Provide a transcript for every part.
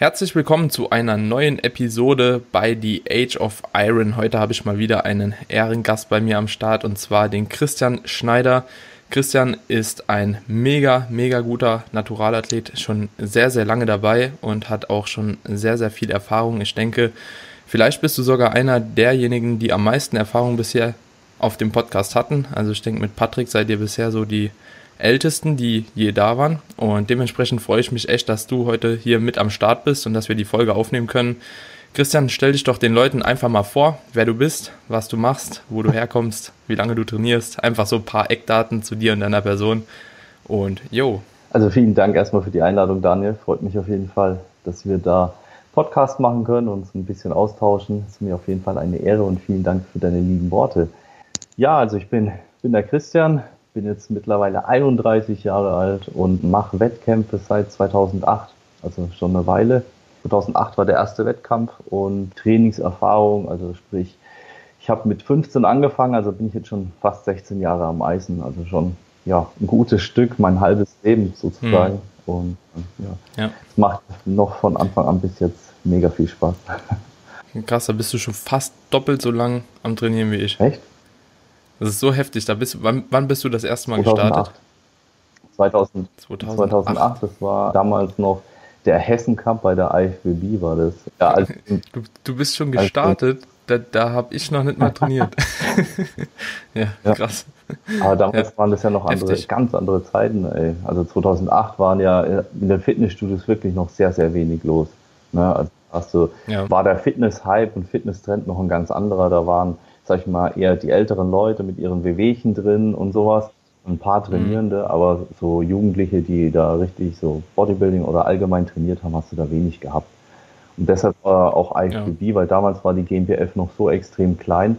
Herzlich willkommen zu einer neuen Episode bei The Age of Iron. Heute habe ich mal wieder einen Ehrengast bei mir am Start und zwar den Christian Schneider. Christian ist ein mega, mega guter Naturalathlet, schon sehr, sehr lange dabei und hat auch schon sehr, sehr viel Erfahrung. Ich denke, vielleicht bist du sogar einer derjenigen, die am meisten Erfahrung bisher auf dem Podcast hatten. Also ich denke, mit Patrick seid ihr bisher so die Ältesten, die je da waren. Und dementsprechend freue ich mich echt, dass du heute hier mit am Start bist und dass wir die Folge aufnehmen können. Christian, stell dich doch den Leuten einfach mal vor, wer du bist, was du machst, wo du herkommst, wie lange du trainierst. Einfach so ein paar Eckdaten zu dir und deiner Person. Und jo. Also vielen Dank erstmal für die Einladung, Daniel. Freut mich auf jeden Fall, dass wir da Podcast machen können und uns ein bisschen austauschen. Es ist mir auf jeden Fall eine Ehre und vielen Dank für deine lieben Worte. Ja, also ich bin, bin der Christian, bin jetzt mittlerweile 31 Jahre alt und mache Wettkämpfe seit 2008, also schon eine Weile. 2008 war der erste Wettkampf und Trainingserfahrung, also sprich, ich habe mit 15 angefangen, also bin ich jetzt schon fast 16 Jahre am Eisen, also schon ja ein gutes Stück, mein halbes Leben sozusagen. Hm. Und ja, ja. es macht noch von Anfang an bis jetzt mega viel Spaß. Krass, da bist du schon fast doppelt so lang am Trainieren wie ich. Echt? Das ist so heftig. Da bist, wann, wann bist du das erste Mal 2008. gestartet? 2000, 2008. 2008. Das war damals noch der Hessen Cup bei der IFBB war das. Ja, als, du, du bist schon gestartet. Da, da habe ich noch nicht mal trainiert. ja, ja, krass. Aber damals ja. waren das ja noch andere, ganz andere Zeiten. Ey. Also 2008 waren ja in den Fitnessstudios wirklich noch sehr, sehr wenig los. Ne? Also hast du, ja. war der Fitness-Hype und Fitness-Trend noch ein ganz anderer. Da waren sag ich mal, eher die älteren Leute mit ihren Wehwehchen drin und sowas. Ein paar Trainierende, mhm. aber so Jugendliche, die da richtig so Bodybuilding oder allgemein trainiert haben, hast du da wenig gehabt. Und deshalb war auch IFBB, ja. weil damals war die GmbF noch so extrem klein.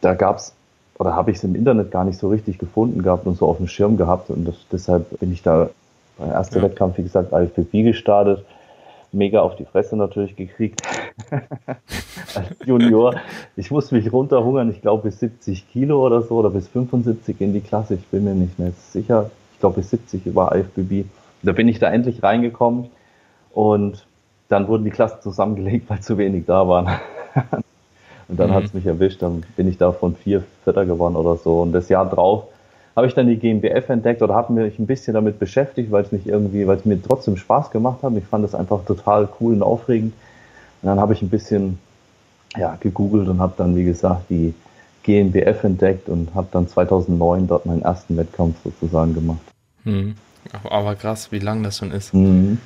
Da gab's oder habe ich es im Internet gar nicht so richtig gefunden gehabt und so auf dem Schirm gehabt. Und das, deshalb bin ich da beim ersten ja. Wettkampf, wie gesagt, IFBB gestartet mega auf die Fresse natürlich gekriegt als Junior. Ich musste mich runterhungern, ich glaube bis 70 Kilo oder so oder bis 75 in die Klasse, ich bin mir nicht mehr sicher. Ich glaube bis 70 war IFBB. Da bin ich da endlich reingekommen und dann wurden die Klassen zusammengelegt, weil zu wenig da waren. und dann mhm. hat es mich erwischt, dann bin ich da von vier Vierter geworden oder so. Und das Jahr drauf habe ich dann die GmbF entdeckt oder habe mich ein bisschen damit beschäftigt, weil es mich irgendwie, weil es mir trotzdem Spaß gemacht hat. Ich fand es einfach total cool und aufregend. Und dann habe ich ein bisschen ja, gegoogelt und habe dann, wie gesagt, die GmbF entdeckt und habe dann 2009 dort meinen ersten Wettkampf sozusagen gemacht. Mhm. Aber krass, wie lang das schon ist. Mhm.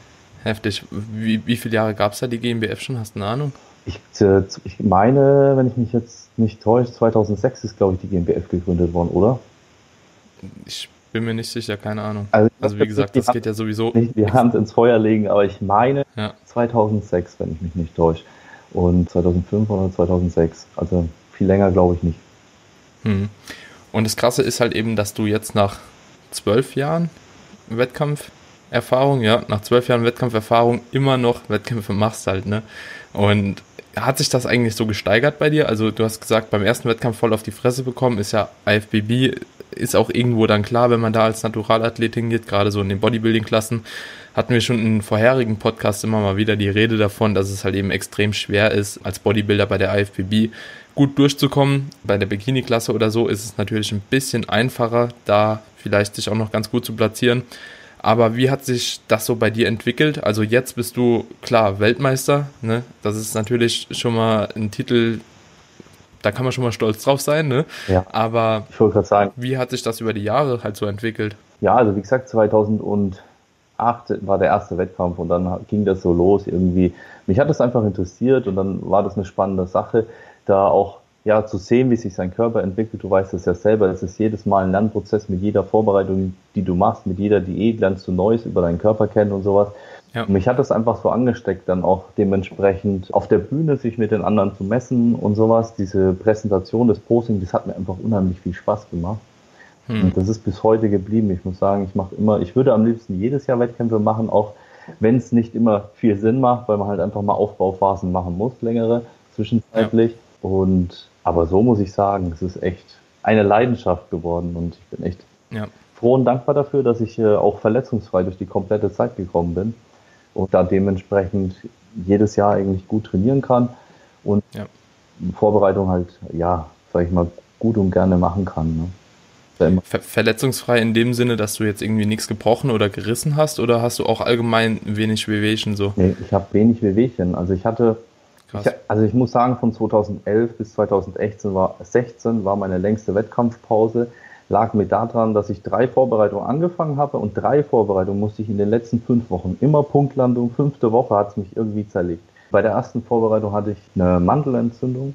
Heftig. Wie, wie viele Jahre gab es da die GmbF schon? Hast du eine Ahnung? Ich, äh, ich meine, wenn ich mich jetzt nicht täusche, 2006 ist, glaube ich, die GmbF gegründet worden, oder? Ich bin mir nicht sicher, keine Ahnung. Also, also wie gesagt, das geht ja sowieso. Nicht die Hand ins Feuer legen, aber ich meine ja. 2006, wenn ich mich nicht täusche. Und 2005 oder 2006. Also viel länger glaube ich nicht. Hm. Und das Krasse ist halt eben, dass du jetzt nach zwölf Jahren Wettkampferfahrung, ja, nach zwölf Jahren Wettkampferfahrung immer noch Wettkämpfe machst halt, ne? Und hat sich das eigentlich so gesteigert bei dir? Also du hast gesagt, beim ersten Wettkampf voll auf die Fresse bekommen, ist ja IFBB, ist auch irgendwo dann klar, wenn man da als Naturalathlet hingeht, gerade so in den Bodybuilding-Klassen, hatten wir schon in vorherigen Podcasts immer mal wieder die Rede davon, dass es halt eben extrem schwer ist, als Bodybuilder bei der IFBB gut durchzukommen. Bei der Bikini-Klasse oder so ist es natürlich ein bisschen einfacher, da vielleicht sich auch noch ganz gut zu platzieren. Aber wie hat sich das so bei dir entwickelt? Also jetzt bist du klar Weltmeister. Ne? Das ist natürlich schon mal ein Titel, da kann man schon mal stolz drauf sein. Ne? Ja. Aber ich wollte gerade sagen, wie hat sich das über die Jahre halt so entwickelt? Ja, also wie gesagt, 2008 war der erste Wettkampf und dann ging das so los irgendwie. Mich hat das einfach interessiert und dann war das eine spannende Sache, da auch ja, zu sehen, wie sich sein Körper entwickelt. Du weißt es ja selber, es ist jedes Mal ein Lernprozess mit jeder Vorbereitung, die du machst, mit jeder Diät lernst du Neues über deinen Körper kennen und sowas. Ja. Mich hat das einfach so angesteckt, dann auch dementsprechend auf der Bühne sich mit den anderen zu messen und sowas. Diese Präsentation, das Posing, das hat mir einfach unheimlich viel Spaß gemacht. Hm. Und das ist bis heute geblieben. Ich muss sagen, ich mache immer, ich würde am liebsten jedes Jahr Wettkämpfe machen, auch wenn es nicht immer viel Sinn macht, weil man halt einfach mal Aufbauphasen machen muss, längere zwischenzeitlich. Ja. Und aber so muss ich sagen, es ist echt eine Leidenschaft geworden und ich bin echt ja. froh und dankbar dafür, dass ich äh, auch verletzungsfrei durch die komplette Zeit gekommen bin und da dementsprechend jedes Jahr eigentlich gut trainieren kann und ja. Vorbereitung halt, ja, sag ich mal, gut und gerne machen kann. Ne? Ver verletzungsfrei in dem Sinne, dass du jetzt irgendwie nichts gebrochen oder gerissen hast oder hast du auch allgemein wenig Wehwehchen so? Nee, ich habe wenig Wehwehchen. Also ich hatte, ich, also ich muss sagen, von 2011 bis 2016 war, 16 war meine längste Wettkampfpause. Lag mir daran, dass ich drei Vorbereitungen angefangen habe und drei Vorbereitungen musste ich in den letzten fünf Wochen immer Punktlandung. Fünfte Woche hat es mich irgendwie zerlegt. Bei der ersten Vorbereitung hatte ich eine Mandelentzündung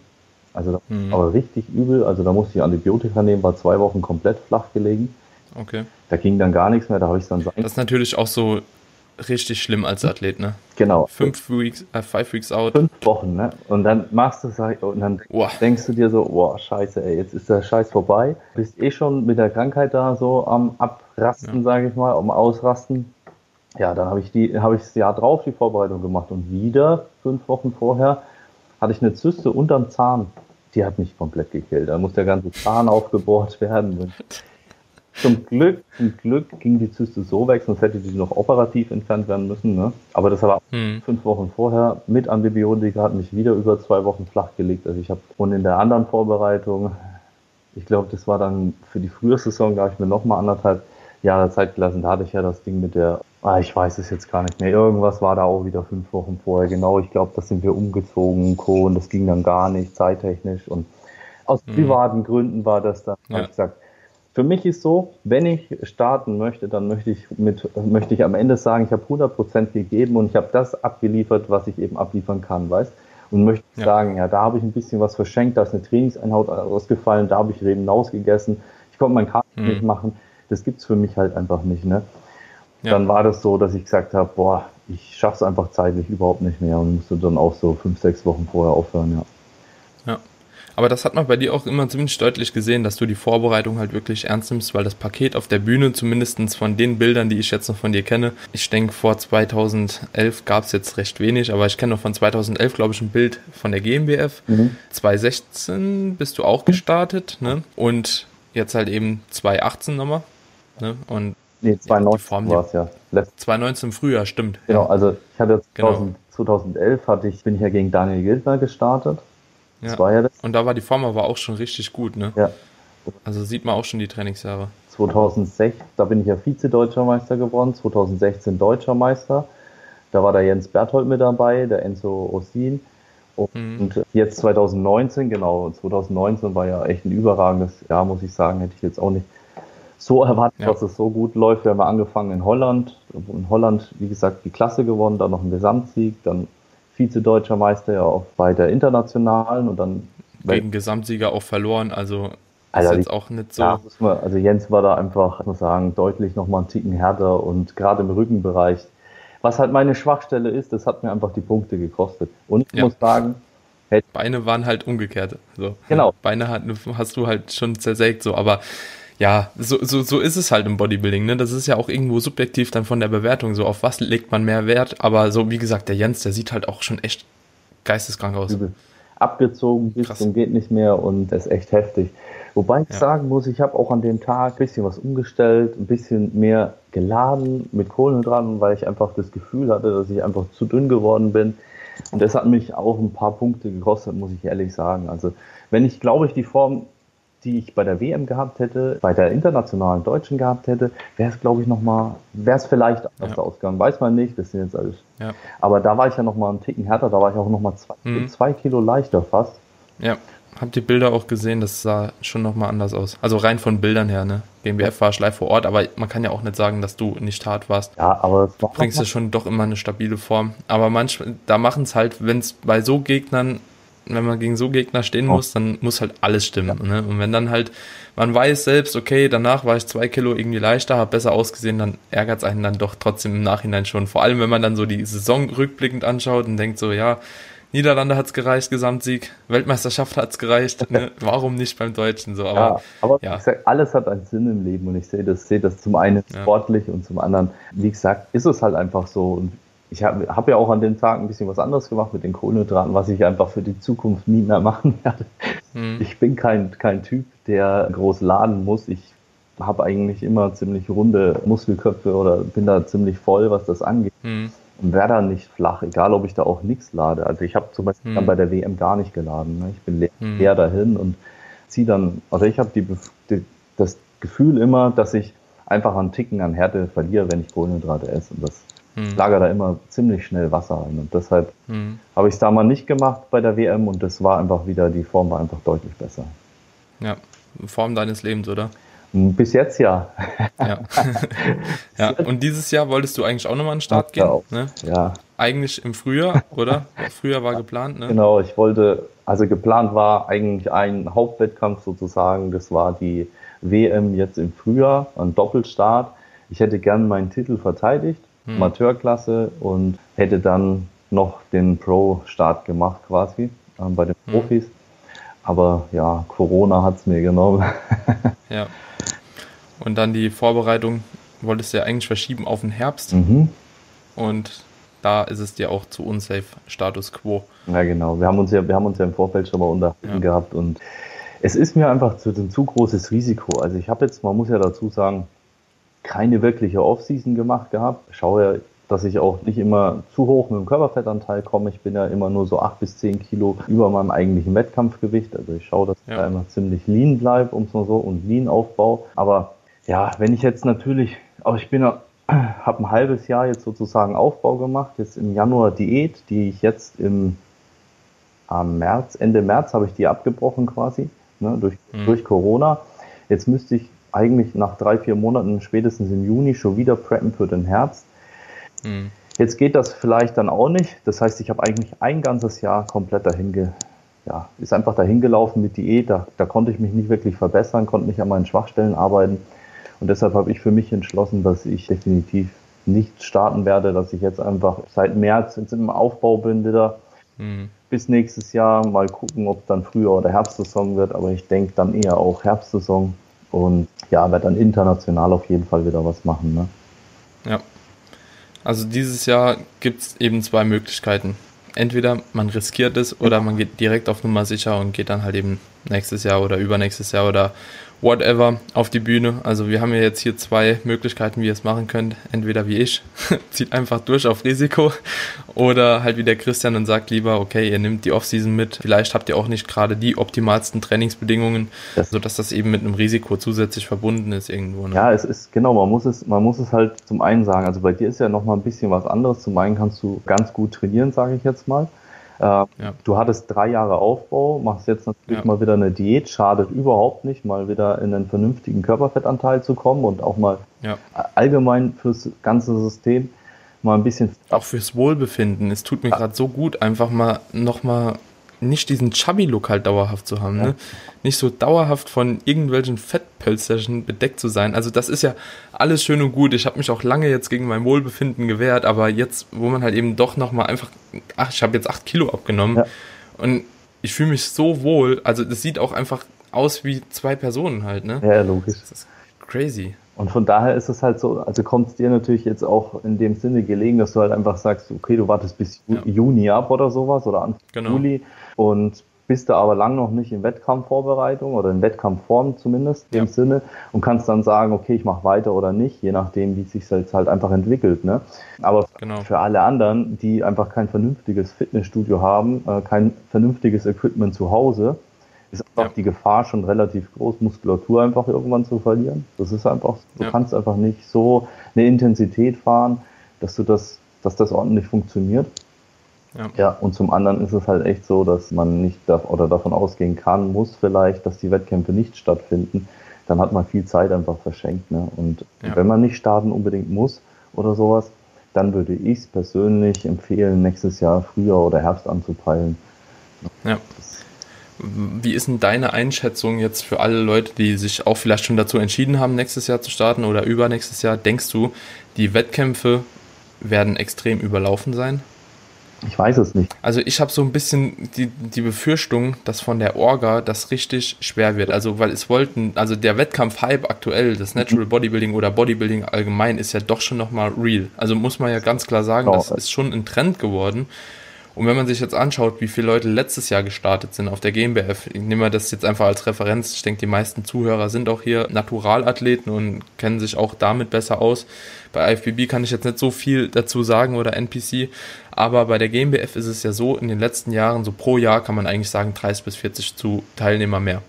also mhm. aber richtig übel. Also da musste ich Antibiotika nehmen, war zwei Wochen komplett flach gelegen. Okay. Da ging dann gar nichts mehr, da habe ich dann sein. Das ist natürlich auch so richtig schlimm als Athlet, ne? Genau. Fünf Weeks, äh, five Weeks out. Fünf Wochen, ne? Und dann machst du es und dann oh. denkst du dir so, boah, scheiße, ey, jetzt ist der Scheiß vorbei. Bist eh schon mit der Krankheit da so am Abrasten, ja. sage ich mal, am Ausrasten. Ja, dann habe ich die, habe ich das Jahr drauf die Vorbereitung gemacht und wieder fünf Wochen vorher hatte ich eine Zyste unterm Zahn die hat mich komplett gekillt. Da muss der ganze Zahn aufgebohrt werden. Zum Glück, zum Glück ging die Zyste so weg, sonst hätte sie noch operativ entfernt werden müssen. Ne? Aber das war hm. fünf Wochen vorher mit Antibiotika, hat mich wieder über zwei Wochen flach gelegt. Also ich habe und in der anderen Vorbereitung, ich glaube, das war dann für die frühe Saison, da habe ich mir nochmal anderthalb Jahre Zeit gelassen. Da hatte ich ja das Ding mit der Ah, ich weiß es jetzt gar nicht mehr. Irgendwas war da auch wieder fünf Wochen vorher. Genau, ich glaube, das sind wir umgezogen, Co. Und das ging dann gar nicht, zeittechnisch. Und aus mhm. privaten Gründen war das dann, ja. habe ich gesagt. Für mich ist so, wenn ich starten möchte, dann möchte ich mit, möchte ich am Ende sagen, ich habe 100 Prozent gegeben und ich habe das abgeliefert, was ich eben abliefern kann, weißt? Und möchte ja. sagen, ja, da habe ich ein bisschen was verschenkt, da ist eine Trainingseinheit ausgefallen, da habe ich Reben ausgegessen, ich konnte meinen Karten mhm. nicht machen. Das gibt's für mich halt einfach nicht, ne? Ja. Dann war das so, dass ich gesagt habe, boah, ich schaff's einfach zeitlich überhaupt nicht mehr und musste dann auch so fünf, sechs Wochen vorher aufhören, ja. Ja. Aber das hat man bei dir auch immer ziemlich deutlich gesehen, dass du die Vorbereitung halt wirklich ernst nimmst, weil das Paket auf der Bühne, zumindestens von den Bildern, die ich jetzt noch von dir kenne, ich denke vor 2011 gab es jetzt recht wenig, aber ich kenne noch von 2011, glaube ich, ein Bild von der GmbF. Mhm. 2016 bist du auch gestartet, ne? Und jetzt halt eben 2018 nochmal. Ne? Und Nee, 2019 war es ja. Letzt 2019 im Frühjahr, stimmt. Genau, also ich hatte 2000, genau. 2011 hatte ich, bin ich ja gegen Daniel Gildner gestartet. Ja. Das war ja das. Und da war die Form aber auch schon richtig gut, ne? Ja. Also sieht man auch schon die Trainingsjahre. 2006, da bin ich ja Vize-Deutscher Meister geworden, 2016 Deutscher Meister. Da war der Jens Berthold mit dabei, der Enzo Ossin. Und mhm. jetzt 2019, genau, 2019 war ja echt ein überragendes Jahr, muss ich sagen, hätte ich jetzt auch nicht so erwartet, ja. dass es so gut läuft. Wir haben angefangen in Holland. In Holland, wie gesagt, die Klasse gewonnen, dann noch ein Gesamtsieg, dann Vize-Deutscher Meister ja auch bei der internationalen und dann gegen Gesamtsieger auch verloren, also ist jetzt auch nicht so. Ja, man, also Jens war da einfach, muss sagen, deutlich nochmal einen Ticken härter und gerade im Rückenbereich. Was halt meine Schwachstelle ist, das hat mir einfach die Punkte gekostet. Und ich ja. muss sagen, Beine waren halt umgekehrt. So. Genau. Beine hat, hast du halt schon zersägt, so, aber ja, so, so, so ist es halt im Bodybuilding, ne? Das ist ja auch irgendwo subjektiv dann von der Bewertung, so auf was legt man mehr Wert, aber so wie gesagt, der Jens, der sieht halt auch schon echt geisteskrank aus. Übel. Abgezogen bis zum geht nicht mehr und ist echt heftig. Wobei ich ja. sagen muss, ich habe auch an dem Tag ein bisschen was umgestellt, ein bisschen mehr geladen mit Kohlenhydraten, weil ich einfach das Gefühl hatte, dass ich einfach zu dünn geworden bin. Und das hat mich auch ein paar Punkte gekostet, muss ich ehrlich sagen. Also wenn ich, glaube ich, die Form die ich bei der WM gehabt hätte, bei der internationalen Deutschen gehabt hätte, wäre es, glaube ich, nochmal, wäre es vielleicht anders ja. ausgegangen. Weiß man nicht, das sind jetzt alles. Ja. Aber da war ich ja nochmal einen Ticken härter, da war ich auch nochmal zwei, mhm. zwei Kilo leichter fast. Ja, hab die Bilder auch gesehen, das sah schon nochmal anders aus. Also rein von Bildern her, ne? GmbF war live vor Ort, aber man kann ja auch nicht sagen, dass du nicht hart warst. Ja, aber du bringst ja schon doch immer eine stabile Form. Aber manchmal, da machen es halt, wenn es bei so Gegnern wenn man gegen so Gegner stehen muss, dann muss halt alles stimmen. Ja. Ne? Und wenn dann halt, man weiß selbst, okay, danach war ich zwei Kilo irgendwie leichter, habe besser ausgesehen, dann ärgert es einen dann doch trotzdem im Nachhinein schon. Vor allem, wenn man dann so die Saison rückblickend anschaut und denkt so, ja, Niederlande hat es gereicht, Gesamtsieg, Weltmeisterschaft hat es gereicht. Ne? Warum nicht beim Deutschen so? Aber, ja, aber ja. Sag, alles hat einen Sinn im Leben und ich sehe das, sehe das zum einen sportlich ja. und zum anderen, wie gesagt, ist es halt einfach so. Und ich habe hab ja auch an dem Tag ein bisschen was anderes gemacht mit den Kohlenhydraten, was ich einfach für die Zukunft nie mehr machen werde. Mhm. Ich bin kein, kein Typ, der groß laden muss. Ich habe eigentlich immer ziemlich runde Muskelköpfe oder bin da ziemlich voll, was das angeht. Mhm. Und wäre da nicht flach, egal ob ich da auch nichts lade. Also ich habe zum Beispiel mhm. dann bei der WM gar nicht geladen. Ne? Ich bin leer, mhm. leer dahin und ziehe dann, also ich habe das Gefühl immer, dass ich einfach einen Ticken an Härte verliere, wenn ich Kohlenhydrate esse. Und das hm. lager da immer ziemlich schnell Wasser ein. Und deshalb hm. habe ich es da mal nicht gemacht bei der WM und das war einfach wieder, die Form war einfach deutlich besser. Ja, Form deines Lebens, oder? Bis jetzt ja. Ja. ja. Und dieses Jahr wolltest du eigentlich auch nochmal an den Start gehen? Ne? Ja. Eigentlich im Frühjahr, oder? Frühjahr war geplant, ne? Genau, ich wollte, also geplant war eigentlich ein Hauptwettkampf sozusagen, das war die WM jetzt im Frühjahr, ein Doppelstart. Ich hätte gern meinen Titel verteidigt hm. Amateurklasse und hätte dann noch den Pro-Start gemacht quasi ähm, bei den hm. Profis. Aber ja, Corona hat es mir genommen. ja. Und dann die Vorbereitung wolltest du ja eigentlich verschieben auf den Herbst. Mhm. Und da ist es dir auch zu unsafe Status quo. Ja, genau. Wir haben uns ja, wir haben uns ja im Vorfeld schon mal unterhalten ja. gehabt und es ist mir einfach zu, ein zu großes Risiko. Also ich habe jetzt, man muss ja dazu sagen, keine wirkliche Offseason gemacht gehabt. Schaue ja, dass ich auch nicht immer zu hoch mit dem Körperfettanteil komme. Ich bin ja immer nur so acht bis zehn Kilo über meinem eigentlichen Wettkampfgewicht. Also ich schaue, dass ja. ich da immer ziemlich lean bleibe, um es mal so, und lean aufbau. Aber ja, wenn ich jetzt natürlich, aber ich bin ja, habe ein halbes Jahr jetzt sozusagen Aufbau gemacht, jetzt im Januar Diät, die ich jetzt im am März, Ende März habe ich die abgebrochen quasi, ne, durch, mhm. durch Corona. Jetzt müsste ich eigentlich nach drei, vier Monaten, spätestens im Juni, schon wieder preppen für den Herbst. Mhm. Jetzt geht das vielleicht dann auch nicht. Das heißt, ich habe eigentlich ein ganzes Jahr komplett dahin ge ja, ist einfach dahin gelaufen mit Diät. Da, da konnte ich mich nicht wirklich verbessern, konnte nicht an meinen Schwachstellen arbeiten. Und deshalb habe ich für mich entschlossen, dass ich definitiv nicht starten werde, dass ich jetzt einfach seit März jetzt im Aufbau bin wieder. Mhm. Bis nächstes Jahr mal gucken, ob dann Frühjahr oder Herbstsaison wird. Aber ich denke dann eher auch Herbstsaison. Und ja, werde dann international auf jeden Fall wieder was machen. Ne? Ja. Also dieses Jahr gibt es eben zwei Möglichkeiten. Entweder man riskiert es oder man geht direkt auf Nummer sicher und geht dann halt eben nächstes Jahr oder übernächstes Jahr oder whatever auf die Bühne. Also wir haben ja jetzt hier zwei Möglichkeiten, wie ihr es machen könnt. Entweder wie ich, zieht einfach durch auf Risiko oder halt wie der Christian und sagt lieber, okay, ihr nehmt die Offseason mit. Vielleicht habt ihr auch nicht gerade die optimalsten Trainingsbedingungen, das sodass das eben mit einem Risiko zusätzlich verbunden ist irgendwo. Ne? Ja, es ist genau, man muss es, man muss es halt zum einen sagen, also bei dir ist ja nochmal ein bisschen was anderes. Zum einen kannst du ganz gut trainieren, sage ich jetzt mal. Äh, ja. Du hattest drei Jahre Aufbau, machst jetzt natürlich ja. mal wieder eine Diät, schadet überhaupt nicht, mal wieder in einen vernünftigen Körperfettanteil zu kommen und auch mal ja. allgemein fürs ganze System mal ein bisschen. Auch fürs Wohlbefinden. Es tut mir gerade so gut, einfach mal nochmal nicht diesen Chubby-Look halt dauerhaft zu haben, ja. ne? Nicht so dauerhaft von irgendwelchen Fettpölsterchen bedeckt zu sein. Also das ist ja alles schön und gut. Ich habe mich auch lange jetzt gegen mein Wohlbefinden gewehrt, aber jetzt, wo man halt eben doch nochmal einfach, ach, ich habe jetzt acht Kilo abgenommen ja. und ich fühle mich so wohl. Also das sieht auch einfach aus wie zwei Personen halt, ne? Ja, logisch. Das ist crazy. Und von daher ist es halt so, also kommt es dir natürlich jetzt auch in dem Sinne gelegen, dass du halt einfach sagst, okay, du wartest bis ja. Juni ab oder sowas oder Anfang genau. Juli und bist da aber lang noch nicht in Wettkampfvorbereitung oder in Wettkampfform zumindest in dem ja. Sinne und kannst dann sagen, okay, ich mache weiter oder nicht, je nachdem, wie es sich jetzt halt einfach entwickelt. Ne? Aber genau. für alle anderen, die einfach kein vernünftiges Fitnessstudio haben, äh, kein vernünftiges Equipment zu Hause, ist einfach ja. die Gefahr schon relativ groß, Muskulatur einfach irgendwann zu verlieren. Das ist einfach, du ja. kannst einfach nicht so eine Intensität fahren, dass du das, dass das ordentlich funktioniert. Ja. ja, und zum anderen ist es halt echt so, dass man nicht da, oder davon ausgehen kann, muss vielleicht, dass die Wettkämpfe nicht stattfinden. Dann hat man viel Zeit einfach verschenkt. Ne? Und ja. wenn man nicht starten unbedingt muss oder sowas, dann würde ich es persönlich empfehlen, nächstes Jahr Frühjahr oder Herbst anzupeilen. Ja. Wie ist denn deine Einschätzung jetzt für alle Leute, die sich auch vielleicht schon dazu entschieden haben, nächstes Jahr zu starten oder übernächstes Jahr? Denkst du, die Wettkämpfe werden extrem überlaufen sein? Ich weiß es nicht. Also ich habe so ein bisschen die, die Befürchtung, dass von der Orga das richtig schwer wird. Also weil es wollten, also der Wettkampf-Hype aktuell, das Natural mhm. Bodybuilding oder Bodybuilding allgemein ist ja doch schon nochmal real. Also muss man ja ganz klar sagen, genau. das ist schon ein Trend geworden. Und wenn man sich jetzt anschaut, wie viele Leute letztes Jahr gestartet sind auf der GmbF, ich nehme das jetzt einfach als Referenz. Ich denke, die meisten Zuhörer sind auch hier Naturalathleten und kennen sich auch damit besser aus. Bei IFBB kann ich jetzt nicht so viel dazu sagen oder NPC, aber bei der GmbF ist es ja so, in den letzten Jahren, so pro Jahr kann man eigentlich sagen, 30 bis 40 zu Teilnehmer mehr.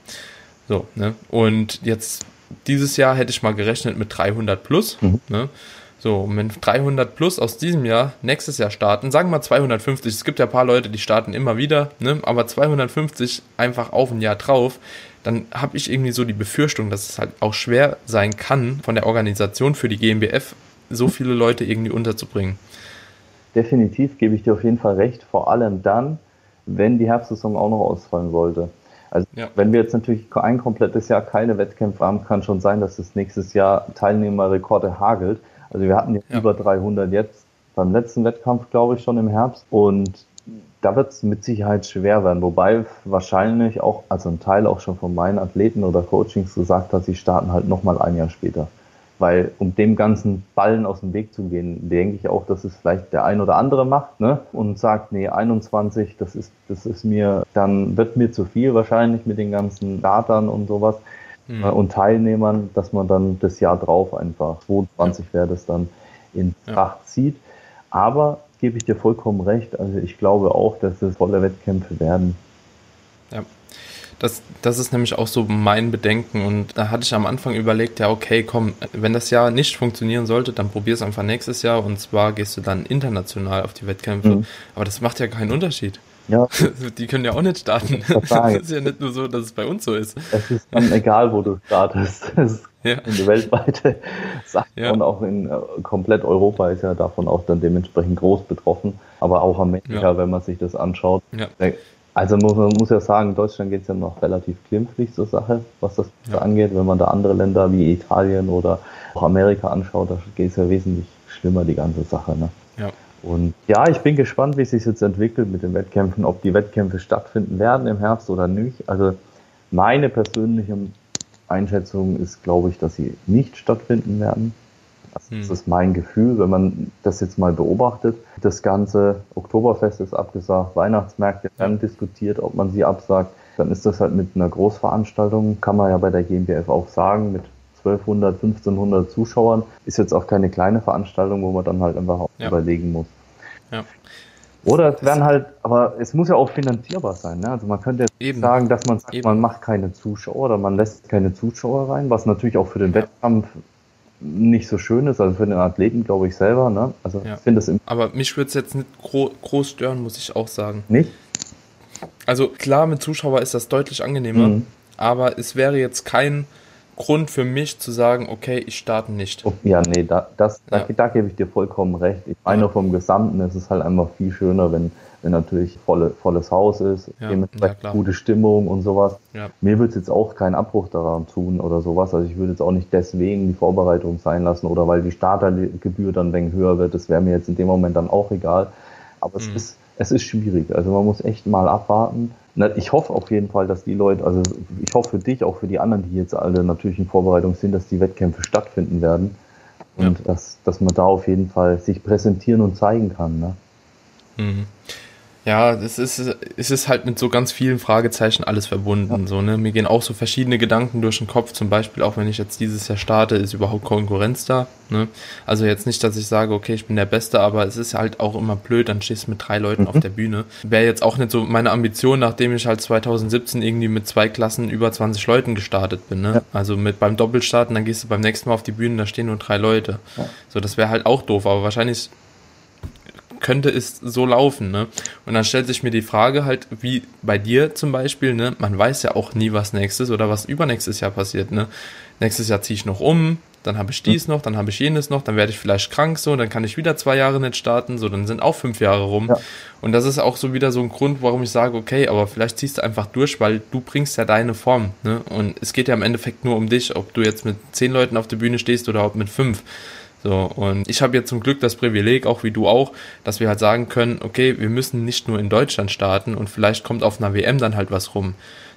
So, ne? Und jetzt dieses Jahr hätte ich mal gerechnet mit 300 plus, mhm. ne? So, und wenn 300 plus aus diesem Jahr nächstes Jahr starten, sagen wir mal 250, es gibt ja ein paar Leute, die starten immer wieder, ne? aber 250 einfach auf ein Jahr drauf, dann habe ich irgendwie so die Befürchtung, dass es halt auch schwer sein kann, von der Organisation für die GmbF so viele Leute irgendwie unterzubringen. Definitiv gebe ich dir auf jeden Fall recht, vor allem dann, wenn die Herbstsaison auch noch ausfallen sollte. Also ja. wenn wir jetzt natürlich ein komplettes Jahr keine Wettkämpfe haben, kann schon sein, dass es nächstes Jahr Teilnehmerrekorde hagelt. Also wir hatten ja. über 300 jetzt beim letzten Wettkampf, glaube ich, schon im Herbst. Und da wird es mit Sicherheit schwer werden. Wobei wahrscheinlich auch, also ein Teil auch schon von meinen Athleten oder Coachings gesagt hat, sie starten halt nochmal ein Jahr später. Weil um dem ganzen Ballen aus dem Weg zu gehen, denke ich auch, dass es vielleicht der ein oder andere macht, ne? Und sagt, nee, 21, das ist, das ist mir, dann wird mir zu viel wahrscheinlich mit den ganzen Datern und sowas mhm. und Teilnehmern, dass man dann das Jahr drauf einfach, 22 ja. wäre das dann in Tracht ja. zieht. Aber gebe ich dir vollkommen recht, also ich glaube auch, dass es volle Wettkämpfe werden. Ja. Das, das ist nämlich auch so mein Bedenken. Und da hatte ich am Anfang überlegt, ja, okay, komm, wenn das Jahr nicht funktionieren sollte, dann probier es einfach nächstes Jahr und zwar gehst du dann international auf die Wettkämpfe. Mhm. Aber das macht ja keinen Unterschied. Ja. Die können ja auch nicht starten. Das ist ja nicht nur so, dass es bei uns so ist. Es ist dann egal, wo du startest. Ja. eine weltweite Sache ja. und auch in äh, komplett Europa ist ja davon auch dann dementsprechend groß betroffen. Aber auch Amerika, ja. wenn man sich das anschaut. Ja. Also muss, man muss ja sagen, in Deutschland geht es ja noch relativ glimpflich zur Sache, was das angeht. Wenn man da andere Länder wie Italien oder auch Amerika anschaut, da geht es ja wesentlich schlimmer, die ganze Sache. Ne? Ja. Und ja, ich bin gespannt, wie es sich jetzt entwickelt mit den Wettkämpfen, ob die Wettkämpfe stattfinden werden im Herbst oder nicht. Also meine persönliche Einschätzung ist, glaube ich, dass sie nicht stattfinden werden. Das hm. ist mein Gefühl, wenn man das jetzt mal beobachtet. Das ganze Oktoberfest ist abgesagt, Weihnachtsmärkte werden diskutiert, ob man sie absagt. Dann ist das halt mit einer Großveranstaltung, kann man ja bei der GmbF auch sagen, mit 1200, 1500 Zuschauern. Ist jetzt auch keine kleine Veranstaltung, wo man dann halt einfach ja. überlegen muss. Ja. Oder es werden halt, aber es muss ja auch finanzierbar sein. Ne? Also man könnte jetzt Eben. sagen, dass man sagt, man macht keine Zuschauer oder man lässt keine Zuschauer rein, was natürlich auch für den ja. Wettkampf nicht so schön ist, also für den Athleten glaube ich selber. Ne? Also ja. ich finde es Aber mich würde es jetzt nicht gro groß stören, muss ich auch sagen. Nicht? Also klar, mit Zuschauer ist das deutlich angenehmer, mhm. aber es wäre jetzt kein Grund für mich zu sagen, okay, ich starte nicht. Oh, ja, nee, da, das, ja. da, da, gebe ich dir vollkommen recht. Ich meine, ja. vom Gesamten ist es halt einfach viel schöner, wenn, wenn natürlich volle, volles Haus ist, ja, dementsprechend ja, gute Stimmung und sowas. Mir würde es jetzt auch keinen Abbruch daran tun oder sowas. Also ich würde jetzt auch nicht deswegen die Vorbereitung sein lassen oder weil die Startergebühr dann ein höher wird. Das wäre mir jetzt in dem Moment dann auch egal. Aber mhm. es ist es ist schwierig. Also man muss echt mal abwarten. Ich hoffe auf jeden Fall, dass die Leute, also ich hoffe für dich, auch für die anderen, die jetzt alle natürlich in Vorbereitung sind, dass die Wettkämpfe stattfinden werden. Und ja. dass, dass man da auf jeden Fall sich präsentieren und zeigen kann. Ne? Mhm ja, es ist, es ist halt mit so ganz vielen Fragezeichen alles verbunden. Ja. So, ne? Mir gehen auch so verschiedene Gedanken durch den Kopf, zum Beispiel auch wenn ich jetzt dieses Jahr starte, ist überhaupt Konkurrenz da. Ne? Also jetzt nicht, dass ich sage, okay, ich bin der Beste, aber es ist halt auch immer blöd, dann stehst du mit drei Leuten mhm. auf der Bühne. Wäre jetzt auch nicht so meine Ambition, nachdem ich halt 2017 irgendwie mit zwei Klassen über 20 Leuten gestartet bin. Ne? Ja. Also mit beim Doppelstarten, dann gehst du beim nächsten Mal auf die Bühne, da stehen nur drei Leute. Ja. So, das wäre halt auch doof, aber wahrscheinlich könnte es so laufen, ne? Und dann stellt sich mir die Frage halt, wie bei dir zum Beispiel, ne? Man weiß ja auch nie, was nächstes oder was übernächstes Jahr passiert, ne? Nächstes Jahr ziehe ich noch um, dann habe ich dies noch, dann habe ich jenes noch, dann werde ich vielleicht krank so, dann kann ich wieder zwei Jahre nicht starten, so, dann sind auch fünf Jahre rum. Ja. Und das ist auch so wieder so ein Grund, warum ich sage, okay, aber vielleicht ziehst du einfach durch, weil du bringst ja deine Form, ne? Und es geht ja im Endeffekt nur um dich, ob du jetzt mit zehn Leuten auf der Bühne stehst oder ob mit fünf. So, und ich habe jetzt zum Glück das Privileg, auch wie du auch, dass wir halt sagen können, okay, wir müssen nicht nur in Deutschland starten und vielleicht kommt auf einer WM dann halt was rum.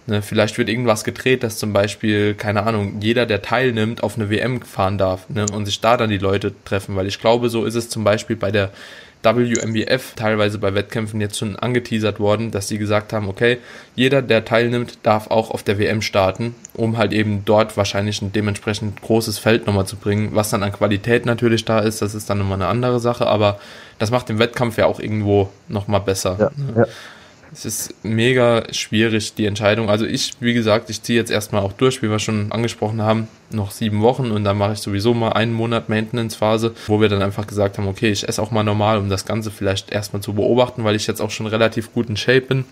Ne, vielleicht wird irgendwas gedreht, dass zum Beispiel, keine Ahnung, jeder, der teilnimmt, auf eine WM fahren darf ne, und sich da dann die Leute treffen, weil ich glaube, so ist es zum Beispiel bei der WMBF teilweise bei Wettkämpfen jetzt schon angeteasert worden, dass sie gesagt haben, okay, jeder, der teilnimmt, darf auch auf der WM starten, um halt eben dort wahrscheinlich ein dementsprechend großes Feld nochmal zu bringen. Was dann an Qualität natürlich da ist, das ist dann nochmal eine andere Sache, aber das macht den Wettkampf ja auch irgendwo nochmal besser. Ja, ne? ja. Es ist mega schwierig, die Entscheidung. Also ich, wie gesagt, ich ziehe jetzt erstmal auch durch, wie wir schon angesprochen haben, noch sieben Wochen und dann mache ich sowieso mal einen Monat Maintenance-Phase, wo wir dann einfach gesagt haben, okay, ich esse auch mal normal, um das Ganze vielleicht erstmal zu beobachten, weil ich jetzt auch schon relativ gut in Shape bin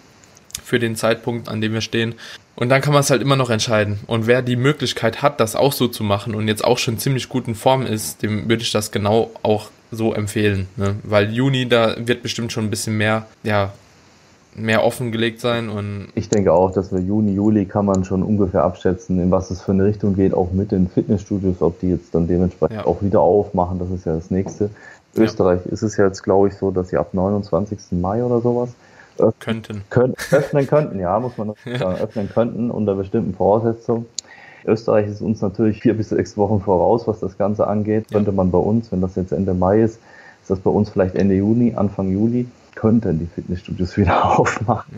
für den Zeitpunkt, an dem wir stehen. Und dann kann man es halt immer noch entscheiden. Und wer die Möglichkeit hat, das auch so zu machen und jetzt auch schon ziemlich gut in Form ist, dem würde ich das genau auch so empfehlen. Ne? Weil Juni, da wird bestimmt schon ein bisschen mehr, ja, mehr offengelegt sein. Und ich denke auch, dass wir Juni, Juli kann man schon ungefähr abschätzen, in was es für eine Richtung geht, auch mit den Fitnessstudios, ob die jetzt dann dementsprechend ja. auch wieder aufmachen, das ist ja das nächste. Ja. Österreich ist es jetzt, glaube ich, so, dass sie ab 29. Mai oder sowas könnten. Können, öffnen könnten, ja, muss man noch sagen, öffnen könnten unter bestimmten Voraussetzungen. Österreich ist uns natürlich vier bis sechs Wochen voraus, was das Ganze angeht. Ja. Könnte man bei uns, wenn das jetzt Ende Mai ist, ist das bei uns vielleicht Ende Juni, Anfang Juli könnten die Fitnessstudios wieder aufmachen.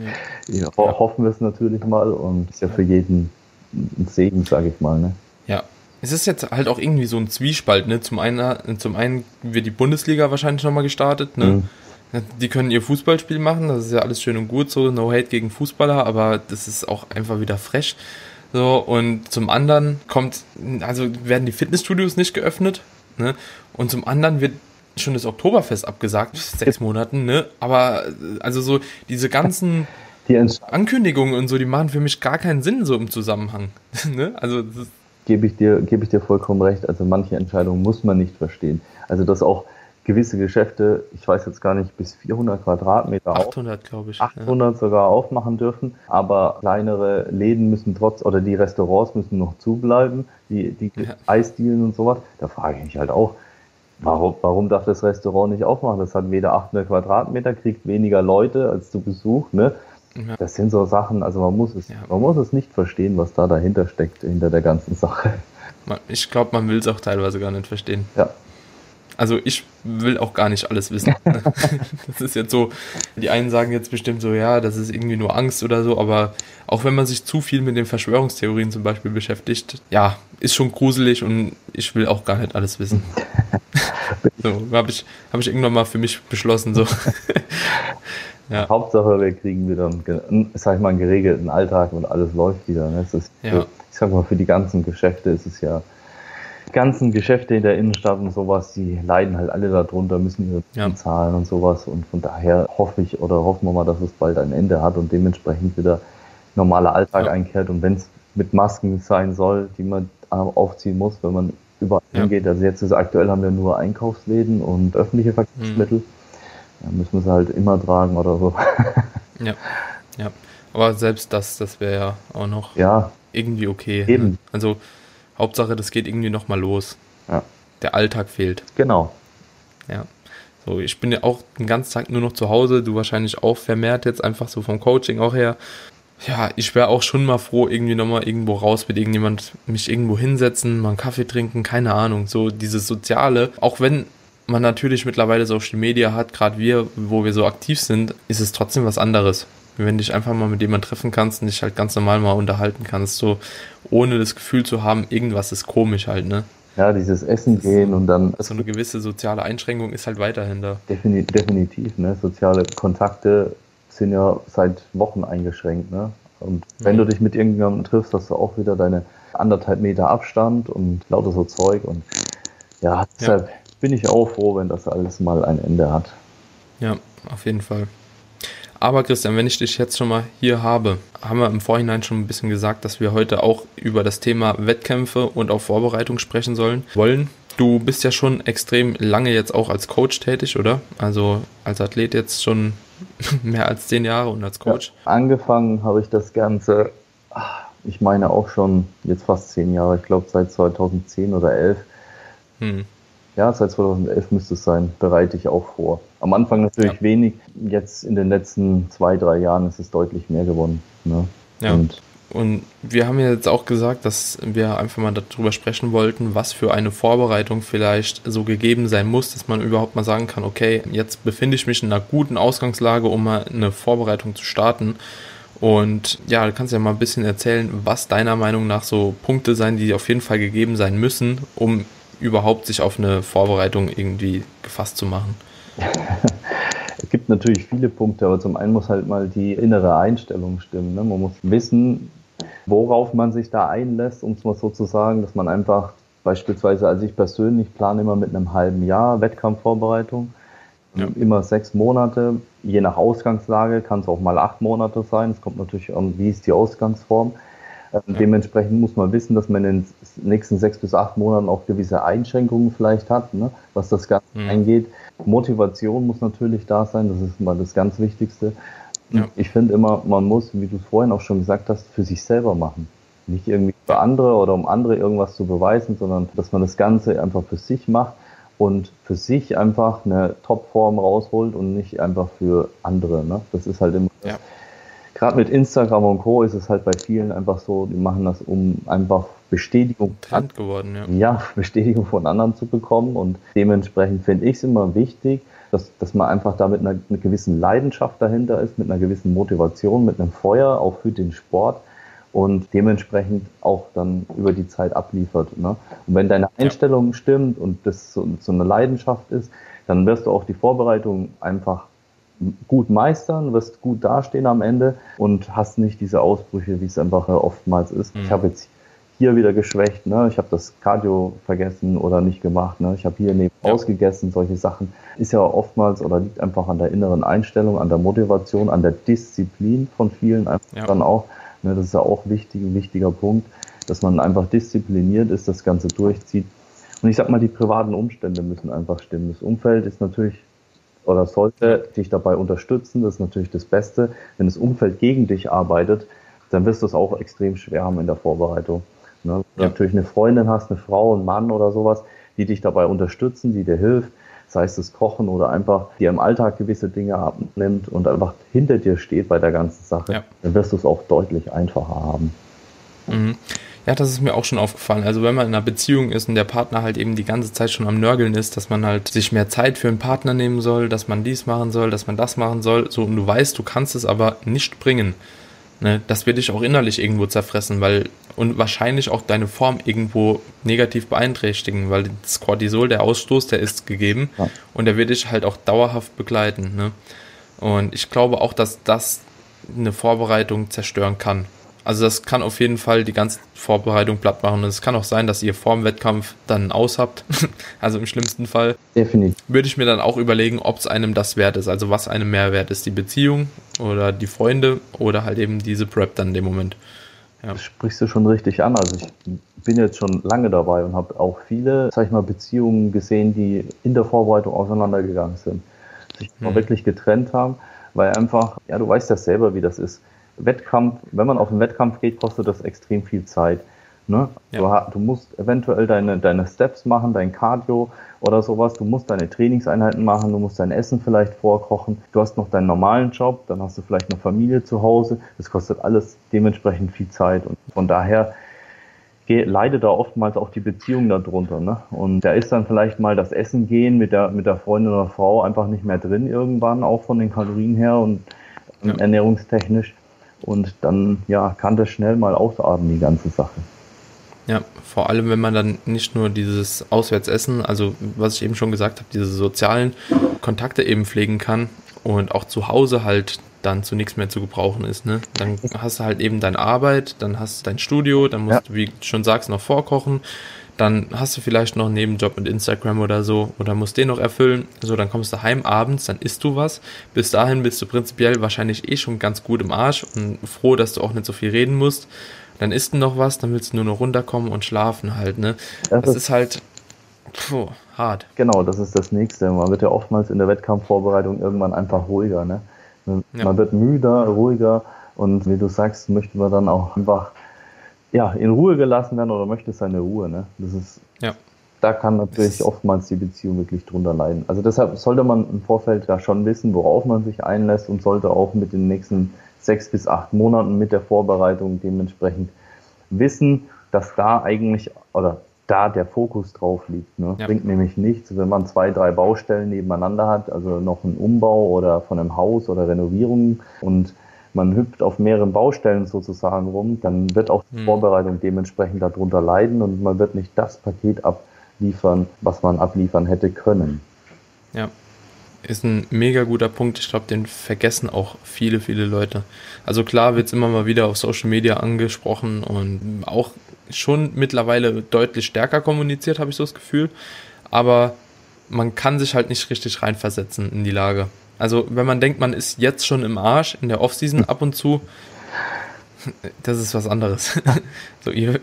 Ja. Ja, hoffen wir es natürlich mal und ist ja für jeden ein Segen, sage ich mal. Ne? Ja. Es ist jetzt halt auch irgendwie so ein Zwiespalt, ne? Zum einen, zum einen wird die Bundesliga wahrscheinlich nochmal gestartet, ne? Mhm. Die können ihr Fußballspiel machen, das ist ja alles schön und gut, so no hate gegen Fußballer, aber das ist auch einfach wieder fresh. So, und zum anderen kommt, also werden die Fitnessstudios nicht geöffnet, ne? Und zum anderen wird schon das Oktoberfest abgesagt, sechs Monaten, ne? Aber also so diese ganzen die Ankündigungen und so, die machen für mich gar keinen Sinn so im Zusammenhang. ne? Also gebe ich dir gebe ich dir vollkommen recht. Also manche Entscheidungen muss man nicht verstehen. Also dass auch gewisse Geschäfte, ich weiß jetzt gar nicht, bis 400 Quadratmeter 800 glaube ich 800 ja. sogar aufmachen dürfen, aber kleinere Läden müssen trotz oder die Restaurants müssen noch zubleiben, die die ja. Eisdielen und sowas. Da frage ich mich halt auch, Warum, warum darf das Restaurant nicht aufmachen? Das hat weder 800 Quadratmeter, kriegt weniger Leute als zu Besuch. Ne? Ja. Das sind so Sachen, also man muss es, ja. man muss es nicht verstehen, was da dahinter steckt, hinter der ganzen Sache. Ich glaube, man will es auch teilweise gar nicht verstehen. Ja. Also ich will auch gar nicht alles wissen. das ist jetzt so, die einen sagen jetzt bestimmt so, ja, das ist irgendwie nur Angst oder so, aber auch wenn man sich zu viel mit den Verschwörungstheorien zum Beispiel beschäftigt, ja, ist schon gruselig und ich will auch gar nicht alles wissen. so, habe ich, hab ich irgendwann mal für mich beschlossen, so. ja. Hauptsache, wir kriegen wieder einen, sag ich mal, einen geregelten Alltag und alles läuft wieder. Ne? Ist, ja. Ich sag mal, für die ganzen Geschäfte ist es ja ganzen Geschäfte in der Innenstadt und sowas, die leiden halt alle darunter, müssen ihre ja. zahlen und sowas. Und von daher hoffe ich oder hoffen wir mal, dass es bald ein Ende hat und dementsprechend wieder normaler Alltag ja. einkehrt. Und wenn es mit Masken sein soll, die man aufziehen muss, wenn man überall ja. hingeht. Also jetzt ist aktuell haben wir nur Einkaufsläden und öffentliche Verkehrsmittel. Mhm. Ja, müssen wir sie halt immer tragen oder so. Ja, ja. Aber selbst das, das wäre ja auch noch ja. irgendwie okay. Eben. Ne? Also Hauptsache, das geht irgendwie nochmal los. Ja. Der Alltag fehlt. Genau. Ja. So, ich bin ja auch den ganzen Tag nur noch zu Hause, du wahrscheinlich auch vermehrt jetzt einfach so vom Coaching auch her. Ja, ich wäre auch schon mal froh, irgendwie nochmal irgendwo raus mit irgendjemand, mich irgendwo hinsetzen, mal einen Kaffee trinken, keine Ahnung. So dieses Soziale, auch wenn man natürlich mittlerweile Social Media hat, gerade wir, wo wir so aktiv sind, ist es trotzdem was anderes wenn du dich einfach mal mit jemandem treffen kannst und dich halt ganz normal mal unterhalten kannst, so ohne das Gefühl zu haben, irgendwas ist komisch halt, ne? Ja, dieses Essen gehen und dann. So eine gewisse soziale Einschränkung ist halt weiterhin da. definitiv, ne? Soziale Kontakte sind ja seit Wochen eingeschränkt, ne? Und wenn mhm. du dich mit irgendjemandem triffst, hast du auch wieder deine anderthalb Meter Abstand und lauter so Zeug und ja, deshalb ja. bin ich auch froh, wenn das alles mal ein Ende hat. Ja, auf jeden Fall. Aber Christian, wenn ich dich jetzt schon mal hier habe, haben wir im Vorhinein schon ein bisschen gesagt, dass wir heute auch über das Thema Wettkämpfe und auch Vorbereitung sprechen sollen, wollen. Du bist ja schon extrem lange jetzt auch als Coach tätig, oder? Also als Athlet jetzt schon mehr als zehn Jahre und als Coach. Ja, angefangen habe ich das Ganze, ich meine auch schon jetzt fast zehn Jahre, ich glaube seit 2010 oder 11. Hm. Ja, seit 2011 müsste es sein, bereite ich auch vor. Am Anfang natürlich ja. wenig, jetzt in den letzten zwei, drei Jahren ist es deutlich mehr geworden. Ne? Ja. Und und wir haben ja jetzt auch gesagt, dass wir einfach mal darüber sprechen wollten, was für eine Vorbereitung vielleicht so gegeben sein muss, dass man überhaupt mal sagen kann, okay, jetzt befinde ich mich in einer guten Ausgangslage, um mal eine Vorbereitung zu starten. Und ja, du kannst ja mal ein bisschen erzählen, was deiner Meinung nach so Punkte sein, die auf jeden Fall gegeben sein müssen, um überhaupt sich auf eine Vorbereitung irgendwie gefasst zu machen. Es gibt natürlich viele Punkte, aber zum einen muss halt mal die innere Einstellung stimmen. Ne? Man muss wissen, worauf man sich da einlässt, um es mal so zu sagen, dass man einfach beispielsweise, also ich persönlich plane immer mit einem halben Jahr Wettkampfvorbereitung, ja. immer sechs Monate, je nach Ausgangslage kann es auch mal acht Monate sein. Es kommt natürlich an, wie ist die Ausgangsform. Ähm, ja. Dementsprechend muss man wissen, dass man in den nächsten sechs bis acht Monaten auch gewisse Einschränkungen vielleicht hat, ne, was das Ganze mhm. angeht. Motivation muss natürlich da sein, das ist mal das ganz Wichtigste. Ja. Ich finde immer, man muss, wie du es vorhin auch schon gesagt hast, für sich selber machen. Nicht irgendwie für andere oder um andere irgendwas zu beweisen, sondern dass man das Ganze einfach für sich macht und für sich einfach eine Topform rausholt und nicht einfach für andere. Ne? Das ist halt immer. Ja. Gerade mit Instagram und Co. ist es halt bei vielen einfach so, die machen das, um einfach Bestätigung Trend geworden, ja. ja, Bestätigung von anderen zu bekommen. Und dementsprechend finde ich es immer wichtig, dass, dass man einfach da mit einer, einer gewissen Leidenschaft dahinter ist, mit einer gewissen Motivation, mit einem Feuer auch für den Sport und dementsprechend auch dann über die Zeit abliefert. Ne? Und wenn deine Einstellung ja. stimmt und das so, so eine Leidenschaft ist, dann wirst du auch die Vorbereitung einfach gut meistern, wirst gut dastehen am Ende und hast nicht diese Ausbrüche, wie es einfach oftmals ist. Mhm. Ich habe jetzt hier wieder geschwächt, ne? ich habe das Cardio vergessen oder nicht gemacht, ne? ich habe hier neben ja. ausgegessen, solche Sachen. Ist ja oftmals oder liegt einfach an der inneren Einstellung, an der Motivation, an der Disziplin von vielen einfach ja. dann auch. Ne? Das ist ja auch wichtig, ein wichtiger Punkt, dass man einfach diszipliniert ist, das Ganze durchzieht. Und ich sag mal, die privaten Umstände müssen einfach stimmen. Das Umfeld ist natürlich oder sollte dich dabei unterstützen, das ist natürlich das Beste. Wenn das Umfeld gegen dich arbeitet, dann wirst du es auch extrem schwer haben in der Vorbereitung. Ne? Wenn du ja. natürlich eine Freundin hast, eine Frau, einen Mann oder sowas, die dich dabei unterstützen, die dir hilft, sei es das Kochen oder einfach dir im Alltag gewisse Dinge abnimmt und einfach hinter dir steht bei der ganzen Sache, ja. dann wirst du es auch deutlich einfacher haben. Mhm. Ja, das ist mir auch schon aufgefallen. Also wenn man in einer Beziehung ist und der Partner halt eben die ganze Zeit schon am Nörgeln ist, dass man halt sich mehr Zeit für einen Partner nehmen soll, dass man dies machen soll, dass man das machen soll, so und du weißt, du kannst es aber nicht bringen, ne, das wird dich auch innerlich irgendwo zerfressen, weil und wahrscheinlich auch deine Form irgendwo negativ beeinträchtigen, weil das Cortisol, der Ausstoß, der ist gegeben ja. und der wird dich halt auch dauerhaft begleiten. Ne? Und ich glaube auch, dass das eine Vorbereitung zerstören kann. Also das kann auf jeden Fall die ganze Vorbereitung platt machen. Und es kann auch sein, dass ihr vor dem Wettkampf dann aus habt. also im schlimmsten Fall. Definitiv. Würde ich mir dann auch überlegen, ob es einem das wert ist. Also was einem mehr wert ist. Die Beziehung oder die Freunde oder halt eben diese Prep dann in dem Moment. Ja. Das sprichst du schon richtig an. Also ich bin jetzt schon lange dabei und habe auch viele, sag ich mal, Beziehungen gesehen, die in der Vorbereitung auseinandergegangen sind. Sich hm. wirklich getrennt haben, weil einfach, ja, du weißt ja selber, wie das ist Wettkampf, wenn man auf einen Wettkampf geht, kostet das extrem viel Zeit. Ne? Ja. Du, du, musst eventuell deine, deine Steps machen, dein Cardio oder sowas. Du musst deine Trainingseinheiten machen, du musst dein Essen vielleicht vorkochen. Du hast noch deinen normalen Job, dann hast du vielleicht eine Familie zu Hause. Das kostet alles dementsprechend viel Zeit. Und von daher leidet da oftmals auch die Beziehung darunter. Ne? Und da ist dann vielleicht mal das Essen gehen mit der, mit der Freundin oder Frau einfach nicht mehr drin irgendwann, auch von den Kalorien her und ja. ernährungstechnisch. Und dann ja, kann das schnell mal ausarten, die ganze Sache. Ja, vor allem, wenn man dann nicht nur dieses Auswärtsessen, also was ich eben schon gesagt habe, diese sozialen Kontakte eben pflegen kann und auch zu Hause halt dann zu nichts mehr zu gebrauchen ist. Ne? Dann hast du halt eben deine Arbeit, dann hast du dein Studio, dann musst ja. du, wie du schon sagst, noch vorkochen dann hast du vielleicht noch einen Nebenjob mit Instagram oder so oder musst den noch erfüllen. So, dann kommst du heim abends, dann isst du was. Bis dahin bist du prinzipiell wahrscheinlich eh schon ganz gut im Arsch und froh, dass du auch nicht so viel reden musst. Dann isst du noch was, dann willst du nur noch runterkommen und schlafen halt, ne? Das, das ist, ist halt puh, hart. Genau, das ist das Nächste. Man wird ja oftmals in der Wettkampfvorbereitung irgendwann einfach ruhiger, ne? Man ja. wird müder, ruhiger und wie du sagst, möchte man dann auch einfach ja, in Ruhe gelassen werden oder möchte seine Ruhe. Ne? Das ist ja. da kann natürlich oftmals die Beziehung wirklich drunter leiden. Also deshalb sollte man im Vorfeld da schon wissen, worauf man sich einlässt und sollte auch mit den nächsten sechs bis acht Monaten mit der Vorbereitung dementsprechend wissen, dass da eigentlich oder da der Fokus drauf liegt. Ne? Ja. Bringt nämlich nichts, wenn man zwei, drei Baustellen nebeneinander hat, also noch einen Umbau oder von einem Haus oder Renovierung und man hüpft auf mehreren Baustellen sozusagen rum, dann wird auch die hm. Vorbereitung dementsprechend darunter leiden und man wird nicht das Paket abliefern, was man abliefern hätte können. Ja, ist ein mega guter Punkt. Ich glaube, den vergessen auch viele, viele Leute. Also klar wird es immer mal wieder auf Social Media angesprochen und auch schon mittlerweile deutlich stärker kommuniziert, habe ich so das Gefühl. Aber man kann sich halt nicht richtig reinversetzen in die Lage. Also wenn man denkt, man ist jetzt schon im Arsch in der Offseason ab und zu, das ist was anderes. so, ihr,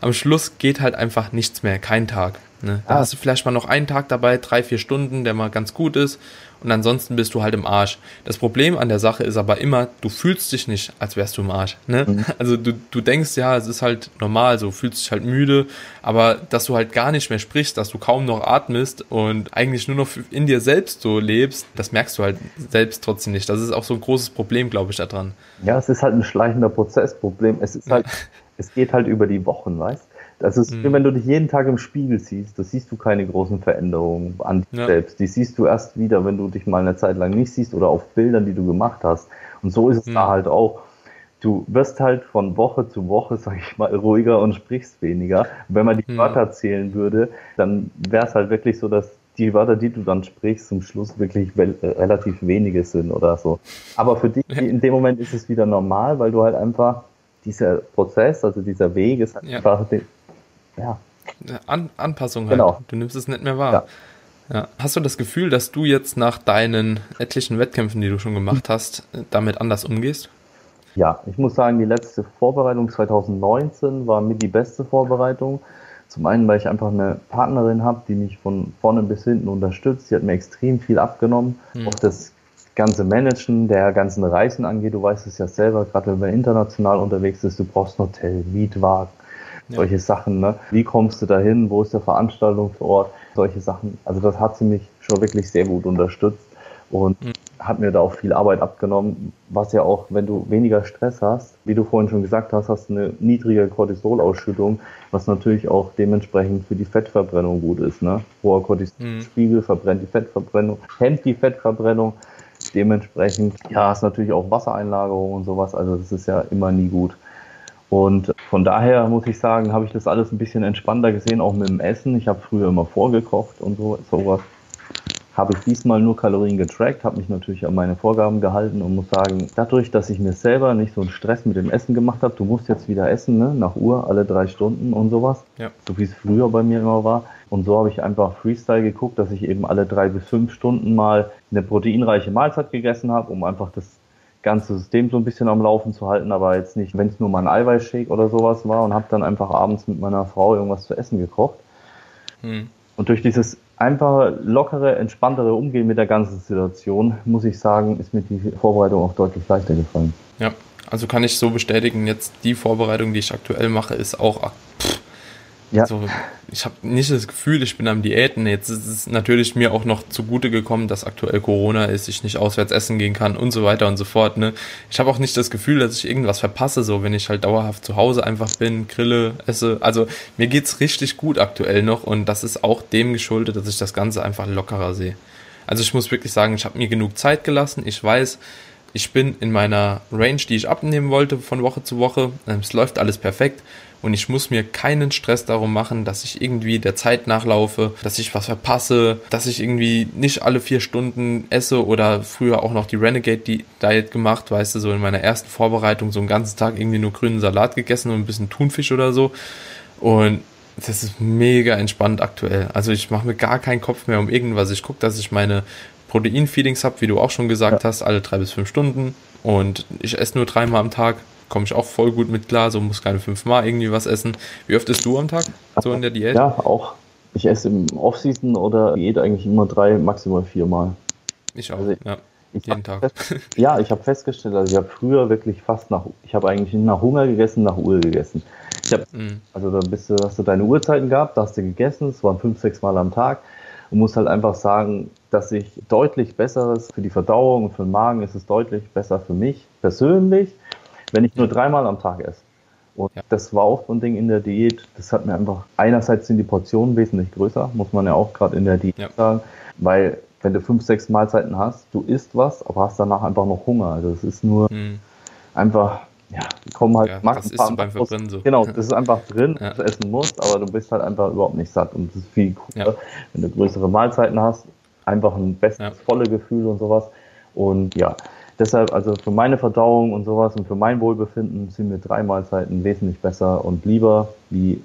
am Schluss geht halt einfach nichts mehr, kein Tag. Ne? Da ah. hast du vielleicht mal noch einen Tag dabei, drei, vier Stunden, der mal ganz gut ist. Und ansonsten bist du halt im Arsch. Das Problem an der Sache ist aber immer, du fühlst dich nicht, als wärst du im Arsch. Ne? Mhm. Also du, du denkst ja, es ist halt normal, so fühlst dich halt müde, aber dass du halt gar nicht mehr sprichst, dass du kaum noch atmest und eigentlich nur noch in dir selbst so lebst, das merkst du halt selbst trotzdem nicht. Das ist auch so ein großes Problem, glaube ich, daran. Ja, es ist halt ein schleichender Prozessproblem. Es ist halt, es geht halt über die Wochen, weißt das ist, mhm. wenn du dich jeden Tag im Spiegel siehst, da siehst du keine großen Veränderungen an dir ja. selbst. Die siehst du erst wieder, wenn du dich mal eine Zeit lang nicht siehst oder auf Bildern, die du gemacht hast. Und so ist es mhm. da halt auch. Du wirst halt von Woche zu Woche, sag ich mal, ruhiger und sprichst weniger. wenn man die mhm. Wörter zählen würde, dann wäre es halt wirklich so, dass die Wörter, die du dann sprichst, zum Schluss wirklich relativ wenige sind oder so. Aber für dich in dem Moment ist es wieder normal, weil du halt einfach dieser Prozess, also dieser Weg ist halt ja. einfach ja. An Anpassung halt. Genau. Du nimmst es nicht mehr wahr. Ja. Ja. Hast du das Gefühl, dass du jetzt nach deinen etlichen Wettkämpfen, die du schon gemacht hast, damit anders umgehst? Ja, ich muss sagen, die letzte Vorbereitung 2019 war mit die beste Vorbereitung. Zum einen, weil ich einfach eine Partnerin habe, die mich von vorne bis hinten unterstützt. Sie hat mir extrem viel abgenommen. Hm. Auch das ganze Managen der ganzen Reisen angeht. Du weißt es ja selber, gerade wenn man international unterwegs ist, du brauchst ein Hotel, Mietwagen, ja. solche Sachen. Ne? Wie kommst du dahin? Wo ist der Veranstaltungsort? Solche Sachen. Also das hat sie mich schon wirklich sehr gut unterstützt und mhm. hat mir da auch viel Arbeit abgenommen, was ja auch, wenn du weniger Stress hast, wie du vorhin schon gesagt hast, hast du eine niedrige Cortisolausschüttung, was natürlich auch dementsprechend für die Fettverbrennung gut ist. Ne? Hoher Cortisolspiegel mhm. verbrennt die Fettverbrennung, hemmt die Fettverbrennung. Dementsprechend, ja, ist natürlich auch Wassereinlagerung und sowas, also das ist ja immer nie gut. Und von daher muss ich sagen, habe ich das alles ein bisschen entspannter gesehen, auch mit dem Essen. Ich habe früher immer vorgekocht und so, sowas. Habe ich diesmal nur Kalorien getrackt, habe mich natürlich an meine Vorgaben gehalten und muss sagen, dadurch, dass ich mir selber nicht so einen Stress mit dem Essen gemacht habe, du musst jetzt wieder essen, ne, nach Uhr, alle drei Stunden und sowas, ja. so wie es früher bei mir immer war. Und so habe ich einfach Freestyle geguckt, dass ich eben alle drei bis fünf Stunden mal eine proteinreiche Mahlzeit gegessen habe, um einfach das ganze System so ein bisschen am Laufen zu halten, aber jetzt nicht, wenn es nur mal ein Eiweißshake oder sowas war und habe dann einfach abends mit meiner Frau irgendwas zu essen gekocht. Hm. Und durch dieses einfache, lockere, entspanntere Umgehen mit der ganzen Situation, muss ich sagen, ist mir die Vorbereitung auch deutlich leichter gefallen. Ja, also kann ich so bestätigen, jetzt die Vorbereitung, die ich aktuell mache, ist auch pff, ja. Also, ich habe nicht das Gefühl, ich bin am Diäten. Jetzt ist es natürlich mir auch noch zugute gekommen, dass aktuell Corona ist, ich nicht auswärts essen gehen kann und so weiter und so fort. Ne? Ich habe auch nicht das Gefühl, dass ich irgendwas verpasse, so wenn ich halt dauerhaft zu Hause einfach bin, grille, esse. Also mir geht's richtig gut aktuell noch und das ist auch dem geschuldet, dass ich das Ganze einfach lockerer sehe. Also ich muss wirklich sagen, ich habe mir genug Zeit gelassen. Ich weiß, ich bin in meiner Range, die ich abnehmen wollte von Woche zu Woche. Es läuft alles perfekt und ich muss mir keinen Stress darum machen, dass ich irgendwie der Zeit nachlaufe, dass ich was verpasse, dass ich irgendwie nicht alle vier Stunden esse oder früher auch noch die Renegade Diet gemacht, weißt du, so in meiner ersten Vorbereitung so einen ganzen Tag irgendwie nur grünen Salat gegessen und ein bisschen Thunfisch oder so. Und das ist mega entspannt aktuell. Also ich mache mir gar keinen Kopf mehr um irgendwas. Ich gucke, dass ich meine Protein-Feedings habe, wie du auch schon gesagt ja. hast, alle drei bis fünf Stunden. Und ich esse nur dreimal am Tag komme ich auch voll gut mit klar, so muss keine fünfmal irgendwie was essen. Wie oft isst du am Tag so in der Diät? Ja, auch. Ich esse im Off-Season oder Diät eigentlich immer drei, maximal viermal. Ich auch, also, ja. Ich Jeden Tag. Fest, ja, ich habe festgestellt, also ich habe früher wirklich fast nach, ich habe eigentlich nach Hunger gegessen, nach Uhr gegessen. Ich hab, mm. Also da bist du, hast du deine Uhrzeiten gehabt, da hast du gegessen, es waren fünf, sechs Mal am Tag und muss halt einfach sagen, dass ich deutlich besseres für die Verdauung und für den Magen ist es deutlich besser für mich persönlich, wenn ich nur dreimal am Tag esse. Und ja. das war auch so ein Ding in der Diät. Das hat mir einfach, einerseits sind die Portionen wesentlich größer, muss man ja auch gerade in der Diät ja. sagen, weil wenn du fünf, sechs Mahlzeiten hast, du isst was, aber hast danach einfach noch Hunger. Also es ist nur mhm. einfach, ja, kommen halt ja, das ist beim Verbrennen so. Genau, das ist einfach drin, ja. du essen musst, aber du bist halt einfach überhaupt nicht satt. Und es ist viel cooler, ja. wenn du größere Mahlzeiten hast, einfach ein besseres, ja. volle Gefühl und sowas. Und ja, deshalb, also für meine Verdauung und sowas und für mein Wohlbefinden sind mir drei Mahlzeiten wesentlich besser und lieber wie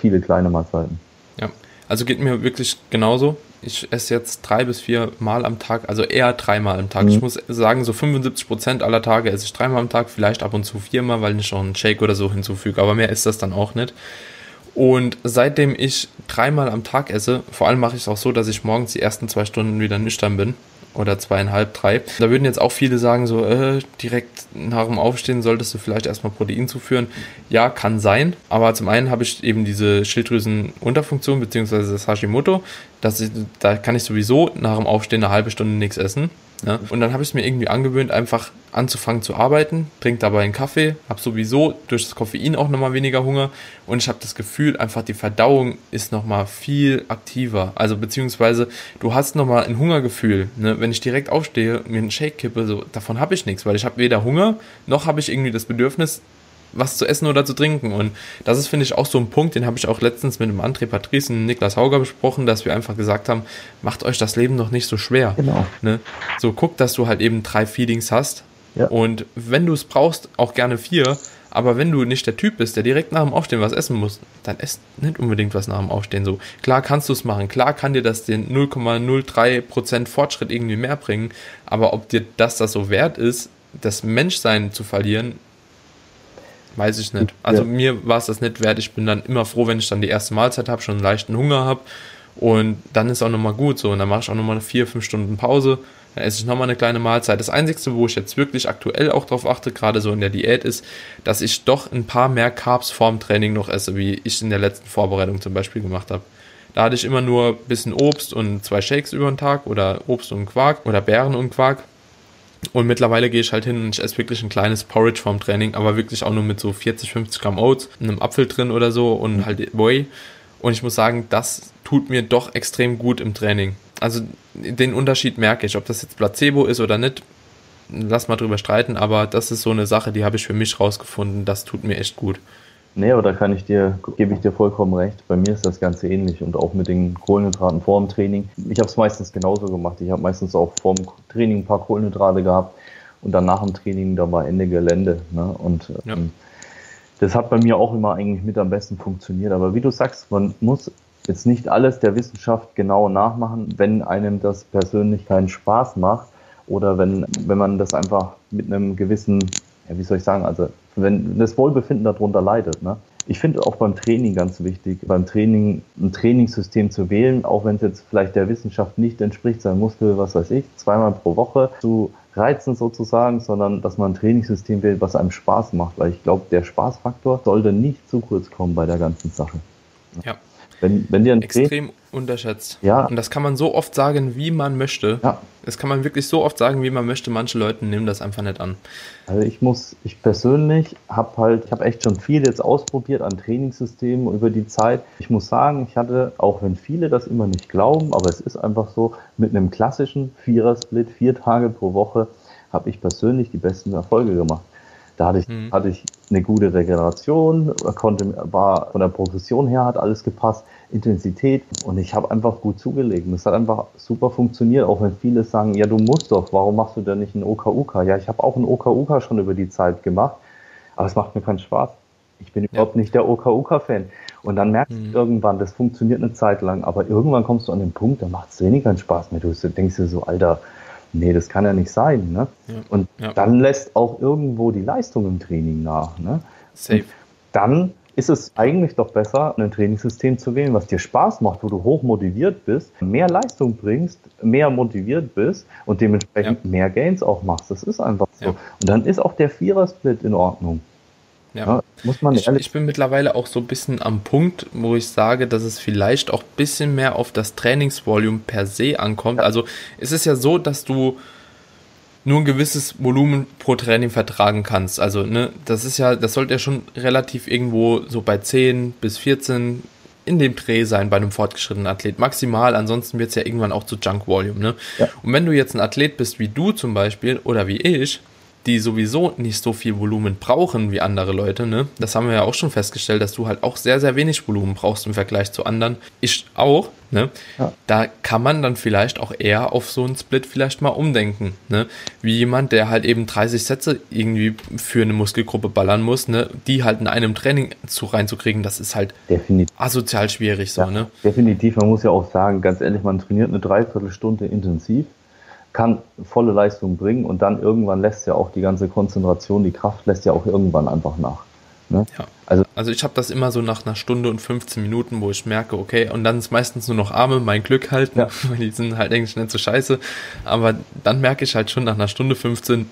viele kleine Mahlzeiten. Ja, also geht mir wirklich genauso. Ich esse jetzt drei bis vier Mal am Tag, also eher dreimal am Tag. Mhm. Ich muss sagen, so 75 Prozent aller Tage esse ich dreimal am Tag, vielleicht ab und zu viermal, weil ich noch einen Shake oder so hinzufüge, aber mehr ist das dann auch nicht. Und seitdem ich dreimal am Tag esse, vor allem mache ich es auch so, dass ich morgens die ersten zwei Stunden wieder nüchtern bin oder zweieinhalb, drei. Da würden jetzt auch viele sagen, so äh, direkt nach dem Aufstehen solltest du vielleicht erstmal Protein zuführen. Ja, kann sein, aber zum einen habe ich eben diese Schilddrüsenunterfunktion beziehungsweise das Hashimoto. Das ist, da kann ich sowieso nach dem Aufstehen eine halbe Stunde nichts essen. Ja? Und dann habe ich es mir irgendwie angewöhnt, einfach anzufangen zu arbeiten, trinke dabei einen Kaffee, habe sowieso durch das Koffein auch nochmal weniger Hunger und ich habe das Gefühl, einfach die Verdauung ist nochmal viel aktiver. Also beziehungsweise du hast nochmal ein Hungergefühl. Ne? Wenn ich direkt aufstehe, mir einen Shake kippe, so, davon habe ich nichts, weil ich habe weder Hunger, noch habe ich irgendwie das Bedürfnis, was zu essen oder zu trinken. Und das ist, finde ich, auch so ein Punkt, den habe ich auch letztens mit dem André Patrice und Niklas Hauger besprochen, dass wir einfach gesagt haben, macht euch das Leben noch nicht so schwer. Genau. Ne? So guck, dass du halt eben drei Feelings hast. Ja. Und wenn du es brauchst, auch gerne vier. Aber wenn du nicht der Typ bist, der direkt nach dem Aufstehen was essen muss, dann esst nicht unbedingt was nach dem Aufstehen so. Klar kannst du es machen, klar kann dir das den 0,03% Fortschritt irgendwie mehr bringen, aber ob dir das das so wert ist, das Menschsein zu verlieren, Weiß ich nicht. Also ja. mir war es das nicht wert. Ich bin dann immer froh, wenn ich dann die erste Mahlzeit habe, schon einen leichten Hunger habe. Und dann ist auch nochmal gut so. Und dann mache ich auch nochmal vier, fünf Stunden Pause. Dann esse ich nochmal eine kleine Mahlzeit. Das Einzige, wo ich jetzt wirklich aktuell auch drauf achte, gerade so in der Diät, ist, dass ich doch ein paar mehr Carbs vorm Training noch esse, wie ich in der letzten Vorbereitung zum Beispiel gemacht habe. Da hatte ich immer nur ein bisschen Obst und zwei Shakes über den Tag oder Obst und Quark oder Beeren und Quark. Und mittlerweile gehe ich halt hin und ich esse wirklich ein kleines Porridge vorm Training, aber wirklich auch nur mit so 40, 50 Gramm Oats, einem Apfel drin oder so und halt Whey. Und ich muss sagen, das tut mir doch extrem gut im Training. Also den Unterschied merke ich, ob das jetzt Placebo ist oder nicht, lass mal drüber streiten, aber das ist so eine Sache, die habe ich für mich rausgefunden, das tut mir echt gut. Nee, aber da kann ich dir, gebe ich dir vollkommen recht. Bei mir ist das Ganze ähnlich und auch mit den Kohlenhydraten vor dem Training. Ich habe es meistens genauso gemacht. Ich habe meistens auch vor dem Training ein paar Kohlenhydrate gehabt und dann nach dem Training, da war Ende Gelände. Ne? Und ja. ähm, das hat bei mir auch immer eigentlich mit am besten funktioniert. Aber wie du sagst, man muss jetzt nicht alles der Wissenschaft genau nachmachen, wenn einem das persönlich keinen Spaß macht oder wenn, wenn man das einfach mit einem gewissen, ja, wie soll ich sagen, also wenn das Wohlbefinden darunter leidet. Ne? Ich finde auch beim Training ganz wichtig, beim Training ein Trainingssystem zu wählen, auch wenn es jetzt vielleicht der Wissenschaft nicht entspricht, sein Muskel, was weiß ich, zweimal pro Woche zu reizen sozusagen, sondern dass man ein Trainingssystem wählt, was einem Spaß macht, weil ich glaube, der Spaßfaktor sollte nicht zu kurz kommen bei der ganzen Sache. Ja. Wenn, wenn dir ein Extrem unterschätzt. Ja. Und das kann man so oft sagen, wie man möchte. Ja. Das kann man wirklich so oft sagen, wie man möchte. Manche Leute nehmen das einfach nicht an. Also ich muss, ich persönlich habe halt, ich habe echt schon viel jetzt ausprobiert an Trainingssystemen über die Zeit. Ich muss sagen, ich hatte, auch wenn viele das immer nicht glauben, aber es ist einfach so, mit einem klassischen Vierer-Split, vier Tage pro Woche, habe ich persönlich die besten Erfolge gemacht. Da hatte ich, mhm. hatte ich eine gute Regeneration, konnte, war von der Progression her hat alles gepasst, Intensität und ich habe einfach gut zugelegt. Und es hat einfach super funktioniert, auch wenn viele sagen, ja du musst doch, warum machst du denn nicht einen OKUK? Ja, ich habe auch einen OKUK schon über die Zeit gemacht, aber es macht mir keinen Spaß. Ich bin ja. überhaupt nicht der OKUK-Fan. Und dann merkst mhm. du irgendwann, das funktioniert eine Zeit lang, aber irgendwann kommst du an den Punkt, da macht es weniger Spaß mehr. Du denkst dir so, Alter, nee, das kann ja nicht sein. Ne? Ja, und ja. dann lässt auch irgendwo die Leistung im Training nach. Ne? Safe. Und dann ist es eigentlich doch besser, ein Trainingssystem zu wählen, was dir Spaß macht, wo du hoch motiviert bist, mehr Leistung bringst, mehr motiviert bist und dementsprechend ja. mehr Gains auch machst. Das ist einfach so. Ja. Und dann ist auch der Vierer-Split in Ordnung. Ja. ja. muss man ich, ich bin mittlerweile auch so ein bisschen am Punkt, wo ich sage, dass es vielleicht auch ein bisschen mehr auf das Trainingsvolumen per se ankommt. Also es ist ja so, dass du nur ein gewisses Volumen pro Training vertragen kannst. Also, ne, das ist ja, das sollte ja schon relativ irgendwo so bei 10 bis 14 in dem Dreh sein bei einem fortgeschrittenen Athlet. Maximal, ansonsten wird es ja irgendwann auch zu Junk Volume. Ne? Ja. Und wenn du jetzt ein Athlet bist wie du zum Beispiel oder wie ich, die sowieso nicht so viel Volumen brauchen wie andere Leute, ne? Das haben wir ja auch schon festgestellt, dass du halt auch sehr, sehr wenig Volumen brauchst im Vergleich zu anderen. Ich auch, ne? Ja. Da kann man dann vielleicht auch eher auf so einen Split vielleicht mal umdenken, ne? Wie jemand, der halt eben 30 Sätze irgendwie für eine Muskelgruppe ballern muss, ne? Die halt in einem Training zu reinzukriegen, das ist halt definitiv. asozial schwierig so, ja, ne? Definitiv, man muss ja auch sagen, ganz ehrlich, man trainiert eine Dreiviertelstunde intensiv kann volle Leistung bringen und dann irgendwann lässt ja auch die ganze Konzentration, die Kraft lässt ja auch irgendwann einfach nach. Ne? Ja. Also, also ich habe das immer so nach einer Stunde und 15 Minuten, wo ich merke, okay, und dann ist meistens nur noch Arme, mein Glück halt, ja. weil die sind halt eigentlich nicht so scheiße, aber dann merke ich halt schon nach einer Stunde 15,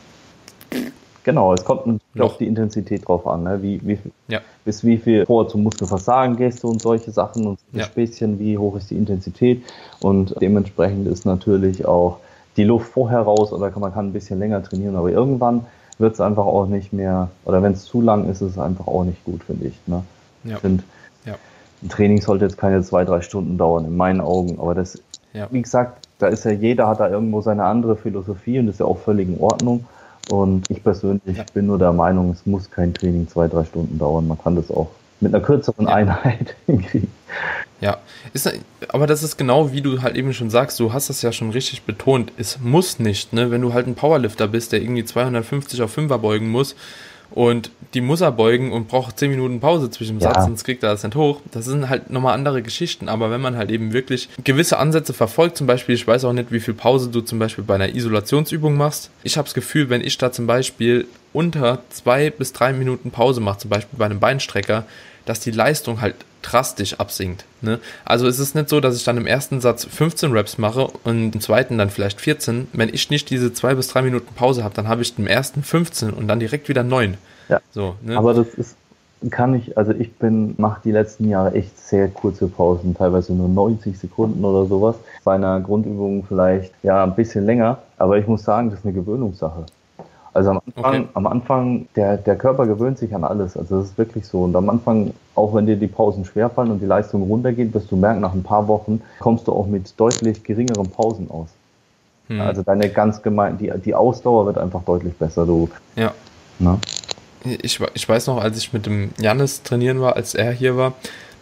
Genau, es kommt natürlich auf die Intensität drauf an, ne? wie, wie, ja. bis wie viel vor zum Muskelversagen gehst du und solche Sachen und ja. Späßchen, wie hoch ist die Intensität und dementsprechend ist natürlich auch die Luft vorher raus oder man kann ein bisschen länger trainieren, aber irgendwann wird es einfach auch nicht mehr, oder wenn es zu lang ist, ist es einfach auch nicht gut, finde ich. Ne? Ja. Ich finde, ja. ein Training sollte jetzt keine zwei, drei Stunden dauern, in meinen Augen, aber das, ja. wie gesagt, da ist ja jeder hat da irgendwo seine andere Philosophie und das ist ja auch völlig in Ordnung. Und ich persönlich ja. bin nur der Meinung, es muss kein Training zwei, drei Stunden dauern. Man kann das auch mit einer kürzeren ja. Einheit hinkriegen. Ja, ist, aber das ist genau wie du halt eben schon sagst, du hast das ja schon richtig betont, es muss nicht, ne? wenn du halt ein Powerlifter bist, der irgendwie 250 auf 5er beugen muss und die muss er beugen und braucht 10 Minuten Pause zwischen dem ja. Satz, sonst kriegt er das nicht hoch. Das sind halt nochmal andere Geschichten, aber wenn man halt eben wirklich gewisse Ansätze verfolgt, zum Beispiel, ich weiß auch nicht, wie viel Pause du zum Beispiel bei einer Isolationsübung machst. Ich habe das Gefühl, wenn ich da zum Beispiel unter zwei bis drei Minuten Pause mache, zum Beispiel bei einem Beinstrecker, dass die Leistung halt drastisch absinkt. Ne? Also es ist nicht so, dass ich dann im ersten Satz 15 Reps mache und im zweiten dann vielleicht 14. Wenn ich nicht diese zwei bis drei Minuten Pause habe, dann habe ich im ersten 15 und dann direkt wieder 9. Ja. So, ne? Aber das ist, kann ich, also ich bin, mache die letzten Jahre echt sehr kurze Pausen, teilweise nur 90 Sekunden oder sowas. Bei einer Grundübung vielleicht ja ein bisschen länger, aber ich muss sagen, das ist eine Gewöhnungssache. Also am Anfang, okay. am Anfang der, der Körper gewöhnt sich an alles. Also das ist wirklich so. Und am Anfang, auch wenn dir die Pausen schwerfallen und die Leistung runtergeht, wirst du merken, nach ein paar Wochen kommst du auch mit deutlich geringeren Pausen aus. Hm. Also deine ganz gemein, die, die Ausdauer wird einfach deutlich besser. Du, ja. Na? Ich, ich weiß noch, als ich mit dem Janis trainieren war, als er hier war,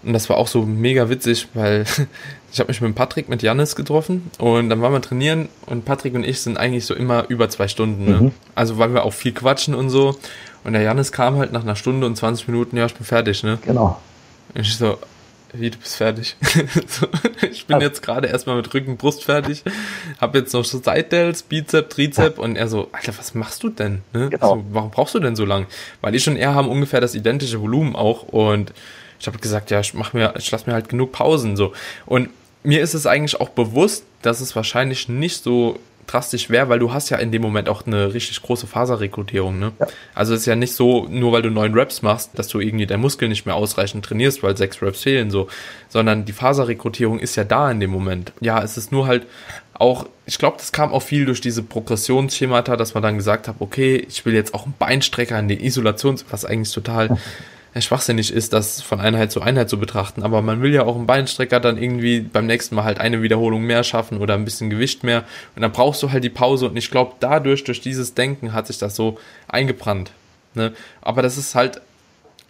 und das war auch so mega witzig, weil ich habe mich mit Patrick, mit Janis getroffen und dann waren wir trainieren und Patrick und ich sind eigentlich so immer über zwei Stunden. Ne? Mhm. Also weil wir auch viel quatschen und so. Und der Janis kam halt nach einer Stunde und 20 Minuten, ja, ich bin fertig, ne? Genau. Und ich so, wie, du bist fertig? so, ich bin jetzt gerade erstmal mit Rücken, Brust fertig, hab jetzt noch so Seitdells, Bizep, Trizep und er so, Alter, was machst du denn? Ne? Genau. Also, warum brauchst du denn so lang? Weil ich und er haben ungefähr das identische Volumen auch und ich habe gesagt, ja, ich mach mir, ich lasse mir halt genug Pausen so. Und mir ist es eigentlich auch bewusst, dass es wahrscheinlich nicht so drastisch wäre, weil du hast ja in dem Moment auch eine richtig große Faserrekrutierung. Ne? Ja. Also es ist ja nicht so, nur weil du neun Raps machst, dass du irgendwie dein Muskel nicht mehr ausreichend trainierst, weil sechs Raps fehlen, so, sondern die Faserrekrutierung ist ja da in dem Moment. Ja, es ist nur halt auch, ich glaube, das kam auch viel durch diese Progressionsschemata, dass man dann gesagt hat, okay, ich will jetzt auch einen Beinstrecker in den Isolations, was eigentlich total schwachsinnig ist, das von Einheit zu Einheit zu betrachten. Aber man will ja auch im Beinstrecker dann irgendwie beim nächsten Mal halt eine Wiederholung mehr schaffen oder ein bisschen Gewicht mehr. Und dann brauchst du halt die Pause. Und ich glaube, dadurch, durch dieses Denken hat sich das so eingebrannt. Ne? Aber das ist halt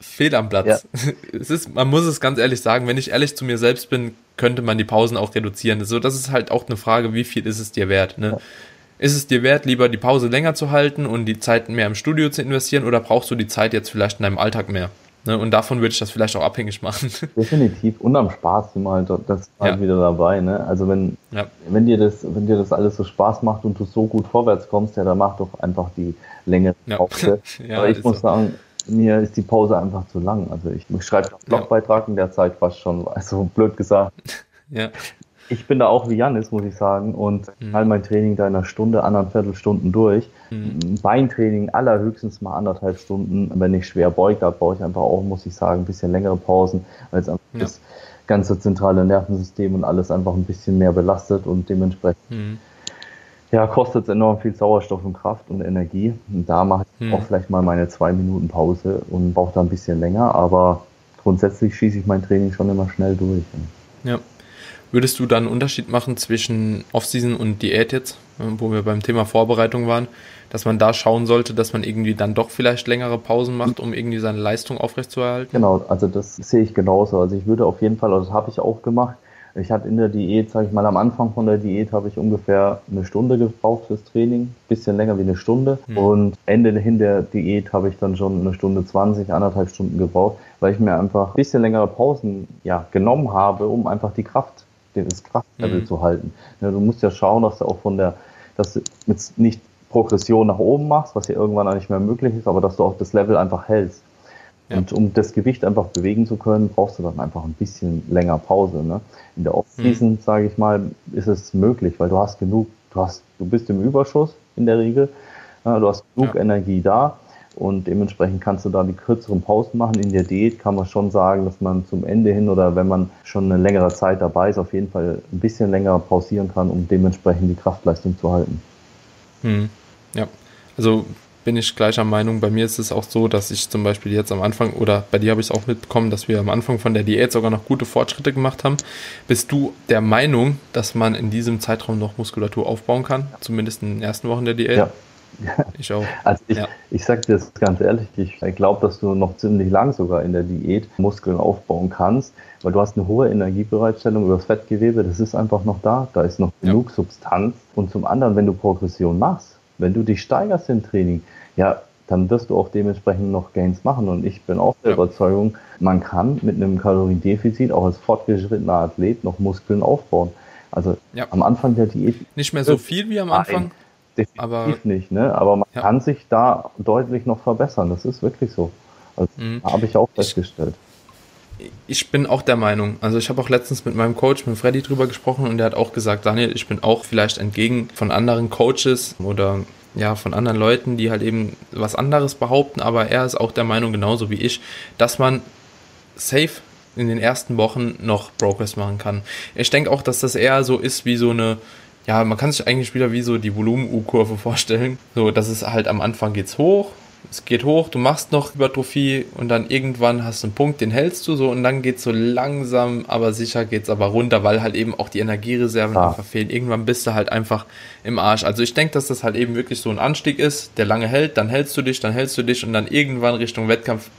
fehl am Platz. Ja. Es ist, man muss es ganz ehrlich sagen, wenn ich ehrlich zu mir selbst bin, könnte man die Pausen auch reduzieren. So, das ist halt auch eine Frage, wie viel ist es dir wert? Ne? Ja. Ist es dir wert, lieber die Pause länger zu halten und die Zeit mehr im Studio zu investieren oder brauchst du die Zeit jetzt vielleicht in deinem Alltag mehr? Ne, und davon würde ich das vielleicht auch abhängig machen. Definitiv. Und am Spaß sind wir halt, das halt ja. wieder dabei. Ne? Also wenn, ja. wenn, dir das, wenn dir das alles so Spaß macht und du so gut vorwärts kommst, ja, dann mach doch einfach die Länge ja. ja, Aber ich muss so. sagen, mir ist die Pause einfach zu lang. Also ich, ich schreibe einen Blogbeitrag in der Zeit fast schon, also blöd gesagt. Ja. Ich bin da auch wie Janis, muss ich sagen, und mhm. all mein Training da in einer Stunde, anderthalb Stunden durch. Mhm. Beintraining allerhöchstens mal anderthalb Stunden. Wenn ich schwer beuge, da brauche ich einfach auch, muss ich sagen, ein bisschen längere Pausen, weil es einfach ja. das ganze zentrale Nervensystem und alles einfach ein bisschen mehr belastet und dementsprechend mhm ja, kostet es enorm viel Sauerstoff und Kraft und Energie. Und da mache ich hm. auch vielleicht mal meine zwei Minuten Pause und brauche da ein bisschen länger, aber grundsätzlich schieße ich mein Training schon immer schnell durch. Ja. Würdest du dann einen Unterschied machen zwischen Offseason und Diät jetzt, wo wir beim Thema Vorbereitung waren, dass man da schauen sollte, dass man irgendwie dann doch vielleicht längere Pausen macht, um irgendwie seine Leistung aufrechtzuerhalten? Genau, also das sehe ich genauso. Also ich würde auf jeden Fall, also das habe ich auch gemacht, ich hatte in der Diät, sage ich mal, am Anfang von der Diät habe ich ungefähr eine Stunde gebraucht fürs Training, bisschen länger wie eine Stunde. Mhm. Und Ende hin der Diät habe ich dann schon eine Stunde 20, anderthalb Stunden gebraucht, weil ich mir einfach ein bisschen längere Pausen ja, genommen habe, um einfach die Kraft, das Kraftlevel mhm. zu halten. Ja, du musst ja schauen, dass du auch von der, dass du jetzt nicht Progression nach oben machst, was ja irgendwann auch nicht mehr möglich ist, aber dass du auch das Level einfach hältst. Ja. Und um das Gewicht einfach bewegen zu können, brauchst du dann einfach ein bisschen länger Pause. Ne? In der Off-Season, mhm. sage ich mal, ist es möglich, weil du hast genug, du hast, du bist im Überschuss in der Regel, ja, du hast genug. Energie da und dementsprechend kannst du da die kürzeren Pausen machen. In der Diät kann man schon sagen, dass man zum Ende hin oder wenn man schon eine längere Zeit dabei ist, auf jeden Fall ein bisschen länger pausieren kann, um dementsprechend die Kraftleistung zu halten. Mhm. Ja, also bin ich gleicher Meinung. Bei mir ist es auch so, dass ich zum Beispiel jetzt am Anfang, oder bei dir habe ich es auch mitbekommen, dass wir am Anfang von der Diät sogar noch gute Fortschritte gemacht haben. Bist du der Meinung, dass man in diesem Zeitraum noch Muskulatur aufbauen kann? Zumindest in den ersten Wochen der Diät? Ja. Ich auch. Also ich, ja. ich sag dir das ganz ehrlich, ich glaube, dass du noch ziemlich lang sogar in der Diät Muskeln aufbauen kannst, weil du hast eine hohe Energiebereitstellung über das Fettgewebe, das ist einfach noch da, da ist noch genug ja. Substanz. Und zum anderen, wenn du Progression machst, wenn du dich steigerst im Training, ja, dann wirst du auch dementsprechend noch Gains machen. Und ich bin auch der ja. Überzeugung, man kann mit einem Kaloriendefizit auch als fortgeschrittener Athlet noch Muskeln aufbauen. Also ja. am Anfang der Diät. Nicht mehr so viel wie am Anfang. Definitiv aber, nicht, ne? Aber man ja. kann sich da deutlich noch verbessern. Das ist wirklich so. Also, mhm. Habe ich auch festgestellt ich bin auch der Meinung. Also ich habe auch letztens mit meinem Coach, mit Freddy drüber gesprochen und der hat auch gesagt, Daniel, ich bin auch vielleicht entgegen von anderen Coaches oder ja, von anderen Leuten, die halt eben was anderes behaupten, aber er ist auch der Meinung, genauso wie ich, dass man safe in den ersten Wochen noch Progress machen kann. Ich denke auch, dass das eher so ist wie so eine, ja, man kann sich eigentlich wieder wie so die Volumen-U-Kurve vorstellen. So, dass es halt am Anfang geht's hoch, es geht hoch, du machst noch Hypertrophie und dann irgendwann hast du einen Punkt, den hältst du so und dann geht es so langsam, aber sicher geht es aber runter, weil halt eben auch die Energiereserven ah. einfach fehlen. Irgendwann bist du halt einfach im Arsch. Also ich denke, dass das halt eben wirklich so ein Anstieg ist, der lange hält, dann hältst du dich, dann hältst du dich und dann irgendwann Richtung Wettkampf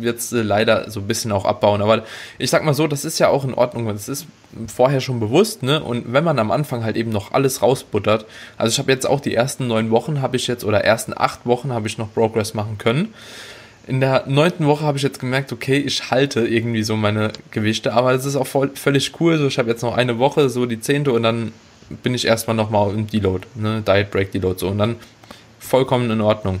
wird es leider so ein bisschen auch abbauen. Aber ich sag mal so, das ist ja auch in Ordnung. Das ist vorher schon bewusst, ne? Und wenn man am Anfang halt eben noch alles rausbuttert, also ich habe jetzt auch die ersten neun Wochen habe ich jetzt oder ersten acht Wochen habe ich noch Progress machen können. In der neunten Woche habe ich jetzt gemerkt, okay, ich halte irgendwie so meine Gewichte, aber es ist auch voll, völlig cool. So, ich habe jetzt noch eine Woche, so die zehnte und dann bin ich erstmal nochmal im Deload, ne? Diet Break Deload so und dann vollkommen in Ordnung.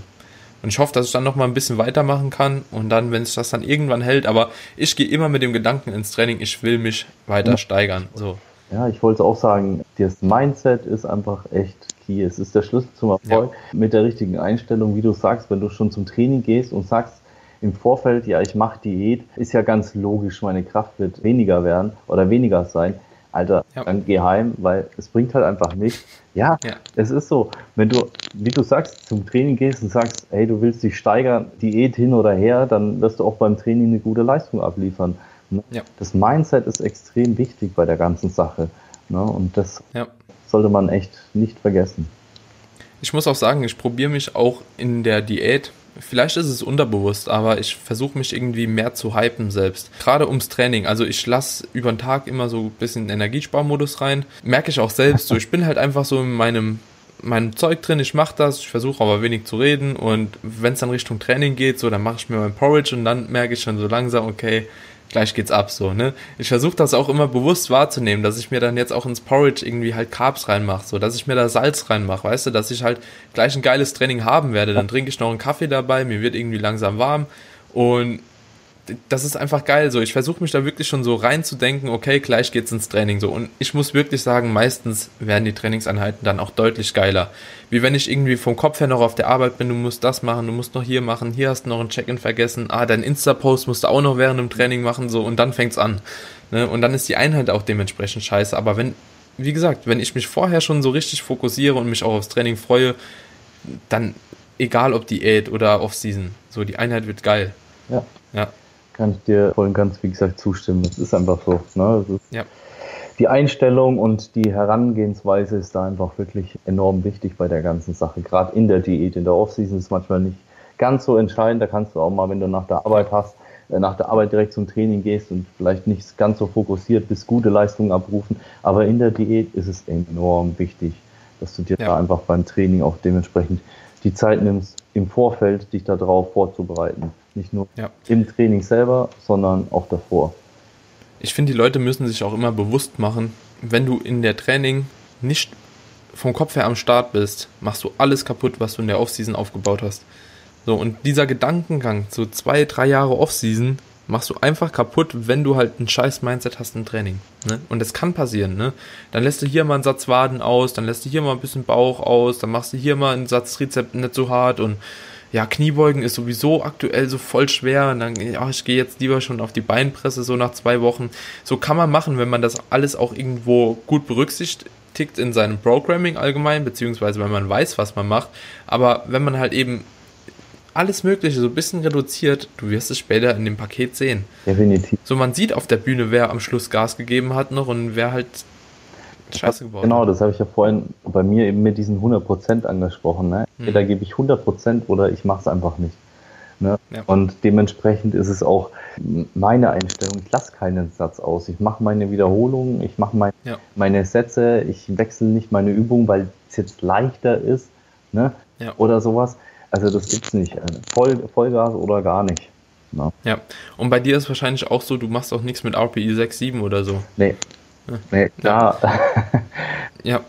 Und ich hoffe, dass ich dann noch mal ein bisschen weitermachen kann und dann, wenn es das dann irgendwann hält, aber ich gehe immer mit dem Gedanken ins Training, ich will mich weiter ja. steigern. So. Ja, ich wollte auch sagen, das Mindset ist einfach echt key. Es ist der Schlüssel zum Erfolg ja. mit der richtigen Einstellung, wie du sagst, wenn du schon zum Training gehst und sagst, im Vorfeld, ja, ich mache Diät, ist ja ganz logisch, meine Kraft wird weniger werden oder weniger sein. Alter, ja. dann geh heim, weil es bringt halt einfach nichts. Ja, ja, es ist so. Wenn du, wie du sagst, zum Training gehst und sagst, hey, du willst dich steigern, Diät hin oder her, dann wirst du auch beim Training eine gute Leistung abliefern. Ne? Ja. Das Mindset ist extrem wichtig bei der ganzen Sache. Ne? Und das sollte man echt nicht vergessen. Ich muss auch sagen, ich probiere mich auch in der Diät Vielleicht ist es unterbewusst, aber ich versuche mich irgendwie mehr zu hypen selbst. Gerade ums Training. Also ich lasse über den Tag immer so ein bisschen Energiesparmodus rein. Merke ich auch selbst so. Ich bin halt einfach so in meinem meinem Zeug drin, ich mache das, ich versuche aber wenig zu reden und wenn es dann Richtung Training geht, so dann mache ich mir mein Porridge und dann merke ich schon so langsam, okay, gleich geht's ab, so, ne? Ich versuche das auch immer bewusst wahrzunehmen, dass ich mir dann jetzt auch ins Porridge irgendwie halt Carbs reinmache, so, dass ich mir da Salz reinmache, weißt du, dass ich halt gleich ein geiles Training haben werde. Dann trinke ich noch einen Kaffee dabei, mir wird irgendwie langsam warm und das ist einfach geil so. Ich versuche mich da wirklich schon so reinzudenken, okay, gleich geht's ins Training so. Und ich muss wirklich sagen, meistens werden die Trainingseinheiten dann auch deutlich geiler. Wie wenn ich irgendwie vom Kopf her noch auf der Arbeit bin, du musst das machen, du musst noch hier machen, hier hast du noch ein Check-in vergessen, ah, dein Insta-Post musst du auch noch während dem Training machen, so, und dann fängt's an. Ne? Und dann ist die Einheit auch dementsprechend scheiße. Aber wenn, wie gesagt, wenn ich mich vorher schon so richtig fokussiere und mich auch aufs Training freue, dann egal ob Diät oder Off-Season, so die Einheit wird geil. Ja. Ja. Kann ich dir voll und ganz, wie gesagt, zustimmen. Das ist einfach so. Ne? ja. Die Einstellung und die Herangehensweise ist da einfach wirklich enorm wichtig bei der ganzen Sache. Gerade in der Diät, in der Offseason ist es manchmal nicht ganz so entscheidend. Da kannst du auch mal, wenn du nach der Arbeit hast, äh, nach der Arbeit direkt zum Training gehst und vielleicht nicht ganz so fokussiert bist, gute Leistungen abrufen. Aber in der Diät ist es enorm wichtig, dass du dir ja. da einfach beim Training auch dementsprechend die Zeit nimmst, im Vorfeld dich darauf vorzubereiten. Nicht nur ja. im Training selber, sondern auch davor. Ich finde, die Leute müssen sich auch immer bewusst machen, wenn du in der Training nicht vom Kopf her am Start bist, machst du alles kaputt, was du in der Offseason aufgebaut hast. So, und dieser Gedankengang, so zwei, drei Jahre Offseason, machst du einfach kaputt, wenn du halt ein scheiß Mindset hast im Training. Ne? Und das kann passieren, ne? Dann lässt du hier mal einen Satz Waden aus, dann lässt du hier mal ein bisschen Bauch aus, dann machst du hier mal einen Satz Trizeps nicht so hart und ja, Kniebeugen ist sowieso aktuell so voll schwer und dann, ja, ich gehe jetzt lieber schon auf die Beinpresse so nach zwei Wochen. So kann man machen, wenn man das alles auch irgendwo gut berücksichtigt in seinem Programming allgemein, beziehungsweise wenn man weiß, was man macht. Aber wenn man halt eben alles Mögliche so ein bisschen reduziert, du wirst es später in dem Paket sehen. Definitiv. So, man sieht auf der Bühne, wer am Schluss Gas gegeben hat noch und wer halt Scheiße gebaut. Genau, das habe ich ja vorhin bei mir eben mit diesen 100% angesprochen. Ne? Mhm. Da gebe ich 100% oder ich mache es einfach nicht. Ne? Ja. Und dementsprechend ist es auch meine Einstellung, ich lasse keinen Satz aus. Ich mache meine Wiederholungen, ich mache mein, ja. meine Sätze, ich wechsle nicht meine Übung, weil es jetzt leichter ist ne? Ja. oder sowas. Also das gibt es nicht. Äh, Voll, Vollgas oder gar nicht. Ne? Ja, und bei dir ist wahrscheinlich auch so, du machst auch nichts mit RPI 6, 7 oder so. Nee, Nee, klar. Ja.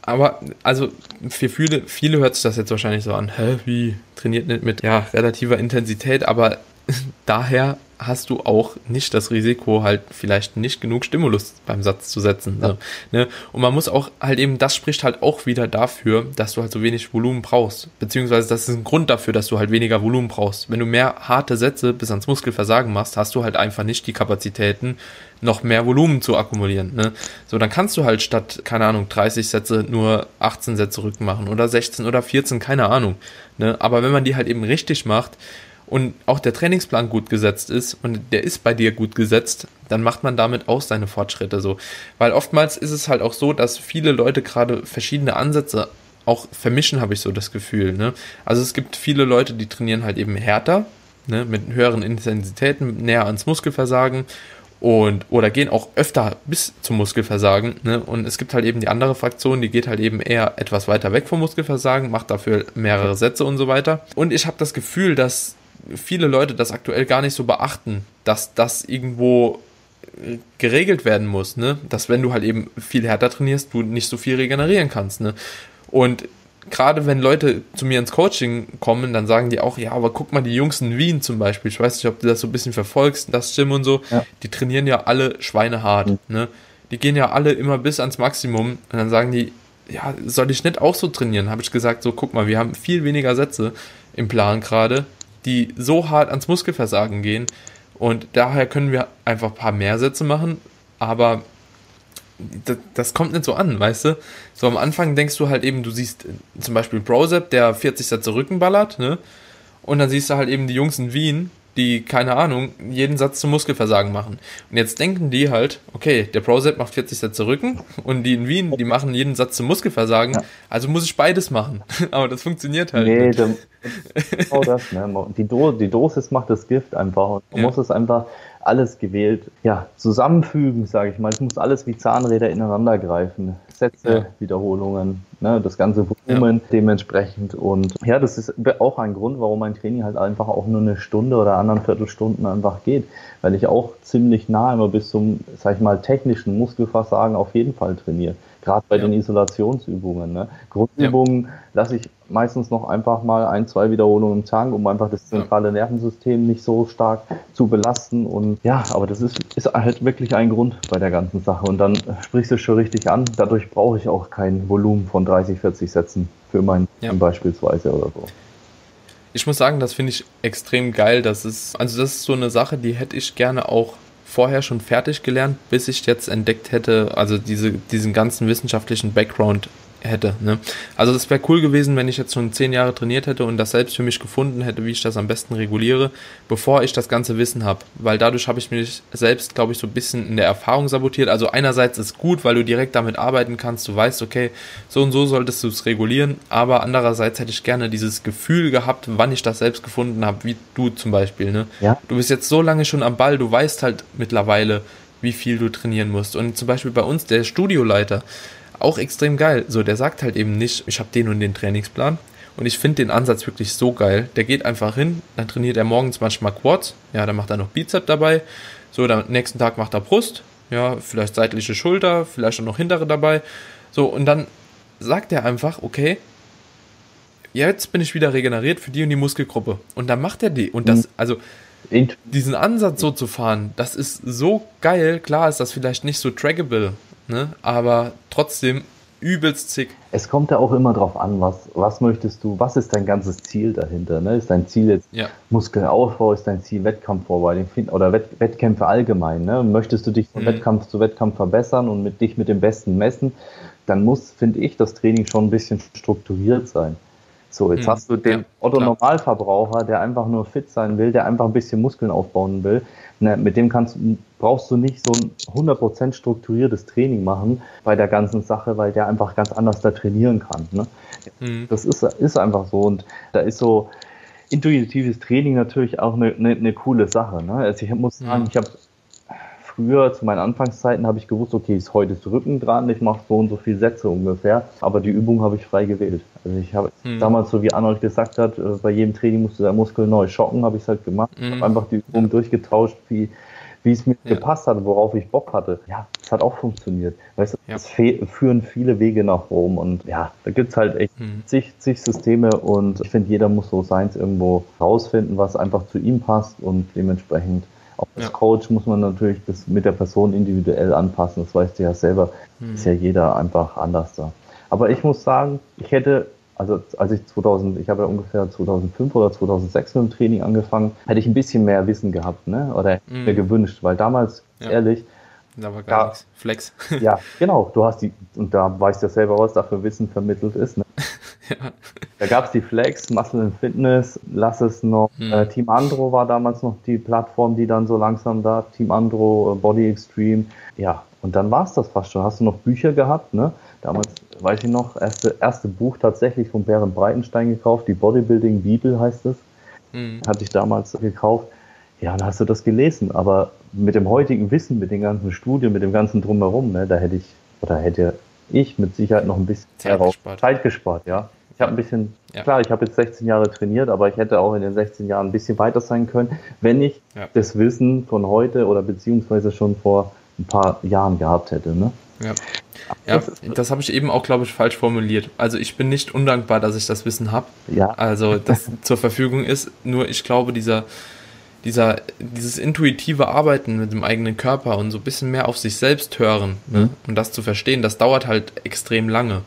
Aber, also, für viele, viele hört sich das jetzt wahrscheinlich so an, hä, wie trainiert nicht mit ja, relativer Intensität, aber daher hast du auch nicht das Risiko, halt vielleicht nicht genug Stimulus beim Satz zu setzen. Ja. Ne? Und man muss auch halt eben, das spricht halt auch wieder dafür, dass du halt so wenig Volumen brauchst. Beziehungsweise das ist ein Grund dafür, dass du halt weniger Volumen brauchst. Wenn du mehr harte Sätze bis ans Muskelversagen machst, hast du halt einfach nicht die Kapazitäten, noch mehr Volumen zu akkumulieren. Ne? So, dann kannst du halt statt, keine Ahnung, 30 Sätze nur 18 Sätze Rücken machen oder 16 oder 14, keine Ahnung. Ne? Aber wenn man die halt eben richtig macht, und auch der Trainingsplan gut gesetzt ist und der ist bei dir gut gesetzt, dann macht man damit auch seine Fortschritte so. Weil oftmals ist es halt auch so, dass viele Leute gerade verschiedene Ansätze auch vermischen, habe ich so das Gefühl. Ne? Also es gibt viele Leute, die trainieren halt eben härter, ne? mit höheren Intensitäten, näher ans Muskelversagen und oder gehen auch öfter bis zum Muskelversagen. Ne? Und es gibt halt eben die andere Fraktion, die geht halt eben eher etwas weiter weg vom Muskelversagen, macht dafür mehrere Sätze und so weiter. Und ich habe das Gefühl, dass viele Leute das aktuell gar nicht so beachten, dass das irgendwo äh, geregelt werden muss, ne? Dass wenn du halt eben viel härter trainierst, du nicht so viel regenerieren kannst, ne? Und gerade wenn Leute zu mir ins Coaching kommen, dann sagen die auch, ja, aber guck mal, die Jungs in Wien zum Beispiel, ich weiß nicht, ob du das so ein bisschen verfolgst, das Gym und so, ja. die trainieren ja alle schweinehart, mhm. ne? Die gehen ja alle immer bis ans Maximum und dann sagen die, ja, soll ich nicht auch so trainieren? Habe ich gesagt, so guck mal, wir haben viel weniger Sätze im Plan gerade die so hart ans Muskelversagen gehen. Und daher können wir einfach ein paar mehr Sätze machen, aber das, das, kommt nicht so an, weißt du? So am Anfang denkst du halt eben, du siehst zum Beispiel Brosep, der 40 Sätze Rücken ballert, ne? Und dann siehst du halt eben die Jungs in Wien, die, keine Ahnung, jeden Satz zum Muskelversagen machen. Und jetzt denken die halt, okay, der ProSet macht 40 Sätze Rücken und die in Wien, die machen jeden Satz zum Muskelversagen, ja. also muss ich beides machen. Aber das funktioniert halt nee, nicht. Genau das, ne? Die, Do die Dosis macht das Gift einfach und man ja. muss es einfach alles gewählt ja, zusammenfügen, sage ich mal. Es muss alles wie Zahnräder ineinander greifen. Sätze, ja. Wiederholungen, Ne? Das ganze Volumen ja. dementsprechend. Und ja, das ist auch ein Grund, warum mein Training halt einfach auch nur eine Stunde oder anderen Viertelstunden einfach geht. Weil ich auch ziemlich nah immer bis zum, sag ich mal, technischen Muskelversagen auf jeden Fall trainiere gerade bei ja. den Isolationsübungen. Ne? Grundübungen lasse ich meistens noch einfach mal ein, zwei Wiederholungen im Tank, um einfach das zentrale. Nervensystem nicht so stark zu belasten. Und ja, aber das ist, ist halt wirklich ein Grund bei der ganzen Sache. Und dann sprichst du es schon richtig an. Dadurch brauche ich auch kein Volumen von 30, 40 Sätzen für mein ja. beispielsweise oder so. Ich muss sagen, das finde ich extrem geil. Das ist, also das ist so eine Sache, die hätte ich gerne auch vorher schon fertig gelernt, bis ich jetzt entdeckt hätte, also diese, diesen ganzen wissenschaftlichen Background hätte. Ne? Also es wäre cool gewesen, wenn ich jetzt schon zehn Jahre trainiert hätte und das selbst für mich gefunden hätte, wie ich das am besten reguliere, bevor ich das ganze Wissen habe. Weil dadurch habe ich mich selbst, glaube ich, so ein bisschen in der Erfahrung sabotiert. Also einerseits ist gut, weil du direkt damit arbeiten kannst, du weißt, okay, so und so solltest du es regulieren, aber andererseits hätte ich gerne dieses Gefühl gehabt, wann ich das selbst gefunden habe, wie du zum Beispiel. Ne? Ja. Du bist jetzt so lange schon am Ball, du weißt halt mittlerweile, wie viel du trainieren musst. Und zum Beispiel bei uns, der Studioleiter, auch extrem geil. So, der sagt halt eben nicht, ich habe den und den Trainingsplan. Und ich finde den Ansatz wirklich so geil. Der geht einfach hin, dann trainiert er morgens manchmal Quads, ja, dann macht er noch Bizep dabei. So, dann nächsten Tag macht er Brust, ja, vielleicht seitliche Schulter, vielleicht auch noch hintere dabei. So, und dann sagt er einfach, okay, jetzt bin ich wieder regeneriert für die und die Muskelgruppe. Und dann macht er die. Und das, mhm. also, diesen Ansatz so zu fahren, das ist so geil. Klar ist das vielleicht nicht so trackable, ne? aber trotzdem übelst zick. Es kommt ja auch immer drauf an, was, was möchtest du, was ist dein ganzes Ziel dahinter? Ne? Ist dein Ziel jetzt ja. Muskelaufbau, ist dein Ziel Wettkampfvorbereitung oder Wett, Wettkämpfe allgemein? Ne? Möchtest du dich von mhm. Wettkampf zu Wettkampf verbessern und mit dich mit dem Besten messen? Dann muss, finde ich, das Training schon ein bisschen strukturiert sein. So, jetzt hm, hast du den ja, Otto Normalverbraucher, der einfach nur fit sein will, der einfach ein bisschen Muskeln aufbauen will. Ne, mit dem kannst, brauchst du nicht so ein 100% strukturiertes Training machen bei der ganzen Sache, weil der einfach ganz anders da trainieren kann. Ne? Hm. Das ist, ist einfach so und da ist so intuitives Training natürlich auch eine, eine, eine coole Sache. Ne? Also ich muss sagen, hm. ich habe früher, zu meinen Anfangszeiten, habe ich gewusst, okay, ist heute ist Rücken dran, ich mache so und so viele Sätze ungefähr, aber die Übung habe ich frei gewählt. Also ich habe hm. damals, so wie Arnold gesagt hat, äh, bei jedem Training musst du deinen Muskel neu schocken, habe ich es halt gemacht, hm. habe einfach die Übung durchgetauscht, wie wie es mir ja. gepasst hat, worauf ich Bock hatte. Ja, es hat auch funktioniert. Weißt du, ja. es führen viele Wege nach Rom und ja, da gibt es halt echt mhm. zig, zig Systeme und ich finde, jeder muss so seins irgendwo rausfinden, was einfach zu ihm passt und dementsprechend auch als ja. Coach muss man natürlich das mit der Person individuell anpassen. Das weißt du ja selber. Mhm. Ist ja jeder einfach anders da. Aber ich muss sagen, ich hätte, also als ich 2000, ich habe ja ungefähr 2005 oder 2006 mit dem Training angefangen, hätte ich ein bisschen mehr Wissen gehabt, ne? Oder mhm. mir gewünscht, weil damals, ja. ehrlich, da war gar da, nichts. Flex. ja, genau. Du hast die, und da weißt du ja selber, was da für Wissen vermittelt ist. Ne? ja. Da gab es die Flex, Muscle and Fitness, lass es noch. Hm. Äh, Team Andro war damals noch die Plattform, die dann so langsam da, Team Andro, äh, Body Extreme. Ja, und dann war es das fast schon. Hast du noch Bücher gehabt, ne? Damals, weiß ich noch, erste, erste Buch tatsächlich von Bären Breitenstein gekauft, die Bodybuilding Bibel heißt es. Hm. Hatte ich damals gekauft. Ja, dann hast du das gelesen. Aber mit dem heutigen Wissen, mit den ganzen Studien, mit dem ganzen Drumherum, ne, da hätte ich, oder hätte ich mit Sicherheit noch ein bisschen Zeit gespart. Zeit gespart, ja. Ich habe ein bisschen, ja. klar, ich habe jetzt 16 Jahre trainiert, aber ich hätte auch in den 16 Jahren ein bisschen weiter sein können, wenn ich ja. das Wissen von heute oder beziehungsweise schon vor ein paar Jahren gehabt hätte. Ne? Ja. Ja, das habe ich eben auch, glaube ich, falsch formuliert. Also ich bin nicht undankbar, dass ich das Wissen habe. Ja. Also das zur Verfügung ist. Nur ich glaube, dieser, dieser, dieses intuitive Arbeiten mit dem eigenen Körper und so ein bisschen mehr auf sich selbst hören ne? mhm. und das zu verstehen, das dauert halt extrem lange.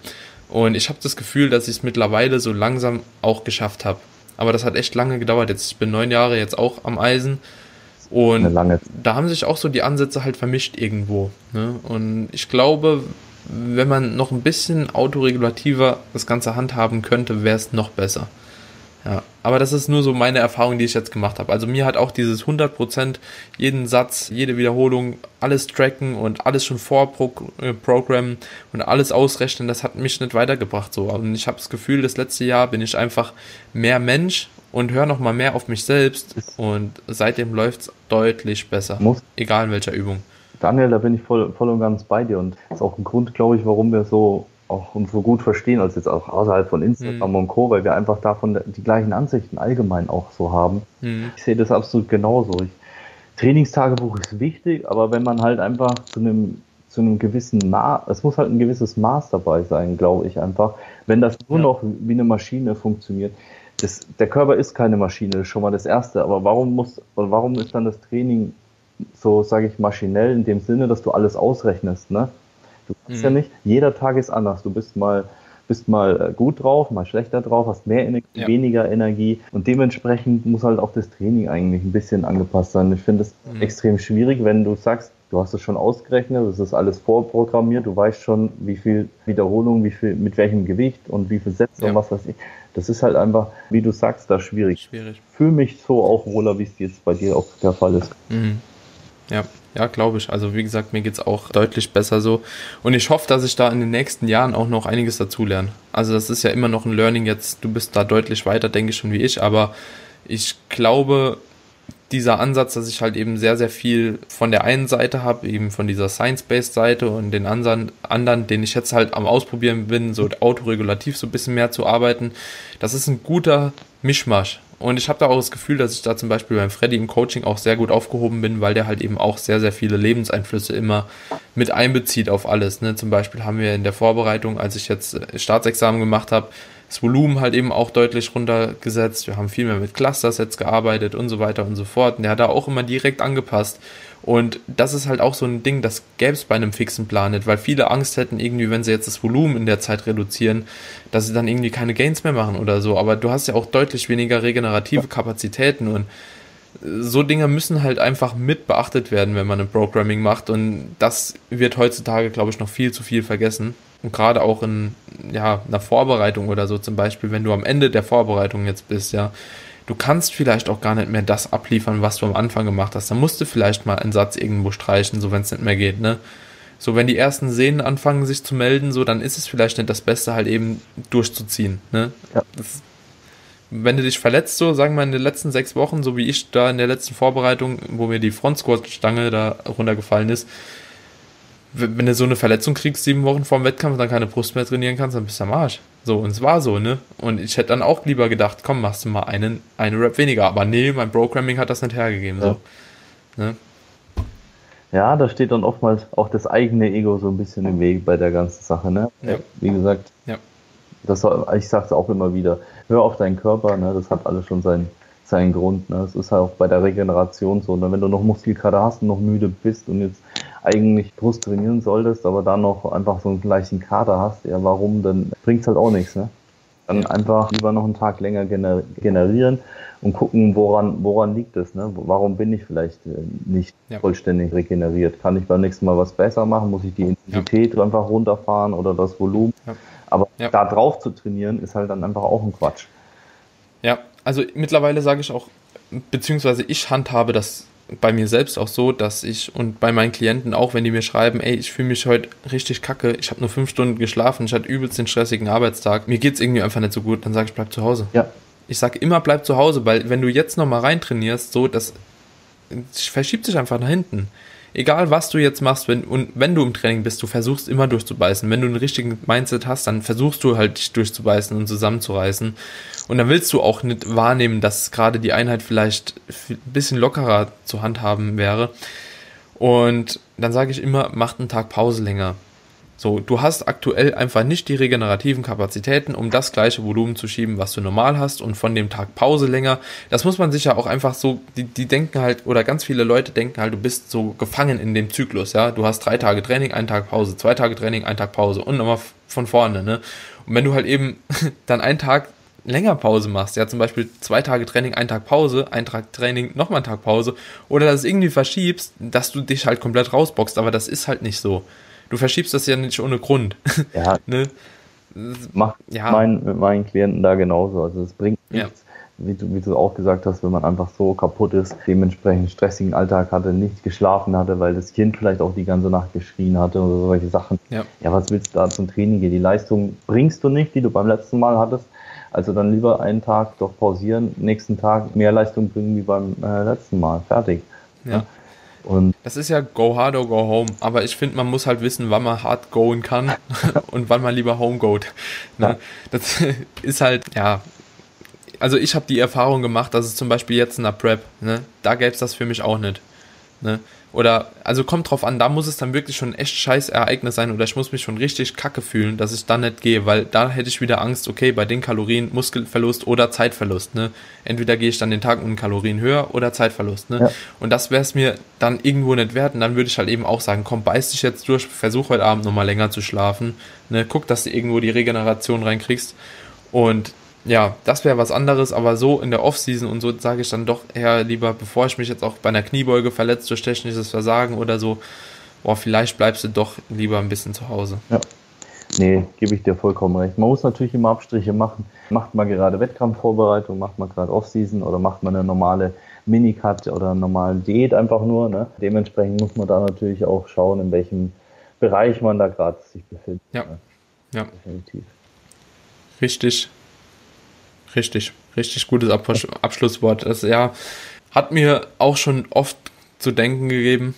Und ich habe das Gefühl, dass ich es mittlerweile so langsam auch geschafft habe. Aber das hat echt lange gedauert. Jetzt ich bin neun Jahre jetzt auch am Eisen. Und da haben sich auch so die Ansätze halt vermischt irgendwo. Ne? Und ich glaube, wenn man noch ein bisschen autoregulativer das Ganze handhaben könnte, wäre es noch besser. Ja, aber das ist nur so meine Erfahrung, die ich jetzt gemacht habe. Also mir hat auch dieses 100%, jeden Satz, jede Wiederholung, alles tracken und alles schon vorprogrammen und alles ausrechnen, das hat mich nicht weitergebracht so. Und ich habe das Gefühl, das letzte Jahr bin ich einfach mehr Mensch und höre nochmal mehr auf mich selbst und seitdem läuft es deutlich besser, Muss. egal in welcher Übung. Daniel, da bin ich voll, voll und ganz bei dir und das ist auch ein Grund, glaube ich, warum wir so auch und so gut verstehen, als jetzt auch außerhalb von Instagram mhm. und Co., weil wir einfach davon die gleichen Ansichten allgemein auch so haben. Mhm. Ich sehe das absolut genauso. Ich, Trainingstagebuch ist wichtig, aber wenn man halt einfach zu einem zu einem gewissen Maß, es muss halt ein gewisses Maß dabei sein, glaube ich einfach. Wenn das nur ja. noch wie eine Maschine funktioniert, das, der Körper ist keine Maschine, das ist schon mal das Erste. Aber warum muss, warum ist dann das Training so, sage ich, maschinell in dem Sinne, dass du alles ausrechnest, ne? Du kannst mhm. ja nicht, jeder Tag ist anders. Du bist mal, bist mal äh, gut drauf, mal schlechter drauf, hast mehr Energie, ja. weniger Energie und dementsprechend muss halt auch das Training eigentlich ein bisschen angepasst sein. Ich finde es mhm. extrem schwierig, wenn du sagst, du hast es schon ausgerechnet, es ist alles vorprogrammiert, du weißt schon, wie viel Wiederholung, wie viel, mit welchem Gewicht und wie viel Sätze ja. und was weiß ich. Das ist halt einfach, wie du sagst, da schwierig. Schwierig. Fühle mich so auch wohler, wie es jetzt bei dir auch der Fall ist. Mhm. Ja, ja, glaube ich. Also wie gesagt, mir geht es auch deutlich besser so. Und ich hoffe, dass ich da in den nächsten Jahren auch noch einiges dazulerne. Also das ist ja immer noch ein Learning jetzt. Du bist da deutlich weiter, denke ich schon wie ich. Aber ich glaube, dieser Ansatz, dass ich halt eben sehr, sehr viel von der einen Seite habe, eben von dieser Science-Based Seite und den anderen, anderen, den ich jetzt halt am Ausprobieren bin, so autoregulativ so ein bisschen mehr zu arbeiten, das ist ein guter Mischmasch. Und ich habe da auch das Gefühl, dass ich da zum Beispiel beim Freddy im Coaching auch sehr gut aufgehoben bin, weil der halt eben auch sehr, sehr viele Lebenseinflüsse immer mit einbezieht auf alles. Ne? Zum Beispiel haben wir in der Vorbereitung, als ich jetzt äh, Staatsexamen gemacht habe, das Volumen halt eben auch deutlich runtergesetzt. Wir haben viel mehr mit Cluster-Sets gearbeitet und so weiter und so fort. Und der hat da auch immer direkt angepasst. Und das ist halt auch so ein Ding, das gäbe es bei einem fixen Plan nicht, weil viele Angst hätten, irgendwie, wenn sie jetzt das Volumen in der Zeit reduzieren, dass sie dann irgendwie keine Gains mehr machen oder so. Aber du hast ja auch deutlich weniger regenerative Kapazitäten und so Dinge müssen halt einfach mit beachtet werden, wenn man ein Programming macht. Und das wird heutzutage, glaube ich, noch viel zu viel vergessen. Und gerade auch in ja, einer Vorbereitung oder so zum Beispiel, wenn du am Ende der Vorbereitung jetzt bist, ja, du kannst vielleicht auch gar nicht mehr das abliefern, was du am Anfang gemacht hast. Dann musst du vielleicht mal einen Satz irgendwo streichen, so wenn es nicht mehr geht, ne? So, wenn die ersten Sehnen anfangen, sich zu melden, so, dann ist es vielleicht nicht das Beste, halt eben durchzuziehen, ne? Ja. Das, wenn du dich verletzt, so, sagen wir in den letzten sechs Wochen, so wie ich da in der letzten Vorbereitung, wo mir die Front-Squat-Stange da runtergefallen ist, wenn du so eine Verletzung kriegst, sieben Wochen vor dem Wettkampf, dann keine Brust mehr trainieren kannst, dann bist du am Arsch. So, und es war so, ne? Und ich hätte dann auch lieber gedacht, komm, machst du mal einen, eine Rap weniger. Aber nee, mein Programming hat das nicht hergegeben. Ja. So. Ne? Ja, da steht dann oftmals auch das eigene Ego so ein bisschen im Weg bei der ganzen Sache, ne? Ja. Wie gesagt, ja. das ich sag's auch immer wieder, hör auf deinen Körper, ne? Das hat alles schon seinen, seinen Grund. Ne? Das ist halt auch bei der Regeneration so. Ne? Wenn du noch Muskelkater hast und noch müde bist und jetzt eigentlich Brust trainieren solltest, aber dann noch einfach so einen gleichen Kader hast, ja warum, dann bringt's halt auch nichts, ne? Dann einfach lieber noch einen Tag länger generieren und gucken, woran, woran liegt es, ne? Warum bin ich vielleicht äh, nicht ja. vollständig regeneriert? Kann ich beim nächsten Mal was besser machen? Muss ich die Intensität ja. einfach runterfahren oder das Volumen? Aber da drauf zu trainieren, ist halt dann einfach auch ein Quatsch. Ja, also mittlerweile sage ich auch, beziehungsweise ich handhabe das bei mir selbst auch so, dass ich und bei meinen Klienten auch, wenn die mir schreiben, ey, ich fühle mich heute richtig kacke, ich habe nur fünf Stunden geschlafen, ich hatte übelst den stressigen Arbeitstag, mir geht's irgendwie einfach nicht so gut, dann sage ich, bleib zu Hause. Ja. Ich sage immer, bleib zu Hause, weil wenn du jetzt nochmal reintrainierst, so, das verschiebt sich einfach nach hinten egal was du jetzt machst, wenn, und wenn du im Training bist, du versuchst immer durchzubeißen. Wenn du einen richtigen Mindset hast, dann versuchst du halt dich durchzubeißen und zusammenzureißen. Und dann willst du auch nicht wahrnehmen, dass gerade die Einheit vielleicht ein bisschen lockerer zu handhaben wäre. Und dann sage ich immer, macht einen Tag Pause länger. So, du hast aktuell einfach nicht die regenerativen Kapazitäten, um das gleiche Volumen zu schieben, was du normal hast und von dem Tag Pause länger. Das muss man sich ja auch einfach so, die, die denken halt, oder ganz viele Leute denken halt, du bist so gefangen in dem Zyklus, ja. Du hast drei Tage Training, einen Tag Pause, zwei Tage Training, einen Tag Pause und nochmal von vorne, ne. Und wenn du halt eben dann einen Tag länger Pause machst, ja, zum Beispiel zwei Tage Training, einen Tag Pause, ein Tag Training, nochmal einen Tag Pause, oder das irgendwie verschiebst, dass du dich halt komplett rausboxst, aber das ist halt nicht so du verschiebst das ja nicht ohne Grund. Ja. ne? Macht ja. mein, mit meinen Klienten da genauso. Also es bringt nichts, ja. wie, du, wie du auch gesagt hast, wenn man einfach so kaputt ist, dementsprechend stressigen Alltag hatte, nicht geschlafen hatte, weil das Kind vielleicht auch die ganze Nacht geschrien hatte oder solche Sachen. Ja, ja was willst du da zum Training gehen? Die Leistung bringst du nicht, die du beim letzten Mal hattest. Also dann lieber einen Tag doch pausieren, nächsten Tag mehr Leistung bringen wie beim äh, letzten Mal. Fertig. Ja. Und das ist ja go hard or go home, aber ich finde, man muss halt wissen, wann man hard goen kann und wann man lieber home goat. Ne? Das ist halt, ja, also ich habe die Erfahrung gemacht, dass es zum Beispiel jetzt in der Prep, ne, da gäbe es das für mich auch nicht. Ne? Oder, also kommt drauf an, da muss es dann wirklich schon ein echt scheiß Ereignis sein oder ich muss mich schon richtig kacke fühlen, dass ich dann nicht gehe, weil da hätte ich wieder Angst, okay, bei den Kalorien Muskelverlust oder Zeitverlust, ne? Entweder gehe ich dann den Tag mit Kalorien höher oder Zeitverlust, ne? Ja. Und das wäre es mir dann irgendwo nicht wert und dann würde ich halt eben auch sagen, komm, beiß dich jetzt durch, versuch heute Abend nochmal länger zu schlafen, ne? Guck, dass du irgendwo die Regeneration reinkriegst und ja, das wäre was anderes, aber so in der Offseason und so sage ich dann doch eher lieber, bevor ich mich jetzt auch bei einer Kniebeuge verletze durch technisches Versagen oder so, boah, vielleicht bleibst du doch lieber ein bisschen zu Hause. Ja. Nee, gebe ich dir vollkommen recht. Man muss natürlich immer Abstriche machen. Macht man gerade Wettkampfvorbereitung, macht man gerade Offseason oder macht man eine normale Minicut oder eine normale Diät einfach nur. Ne? Dementsprechend muss man da natürlich auch schauen, in welchem Bereich man da gerade sich befindet. Ja. Ne? Ja. Definitiv. Richtig, Richtig, richtig gutes Abschlusswort. Das ja, hat mir auch schon oft zu denken gegeben,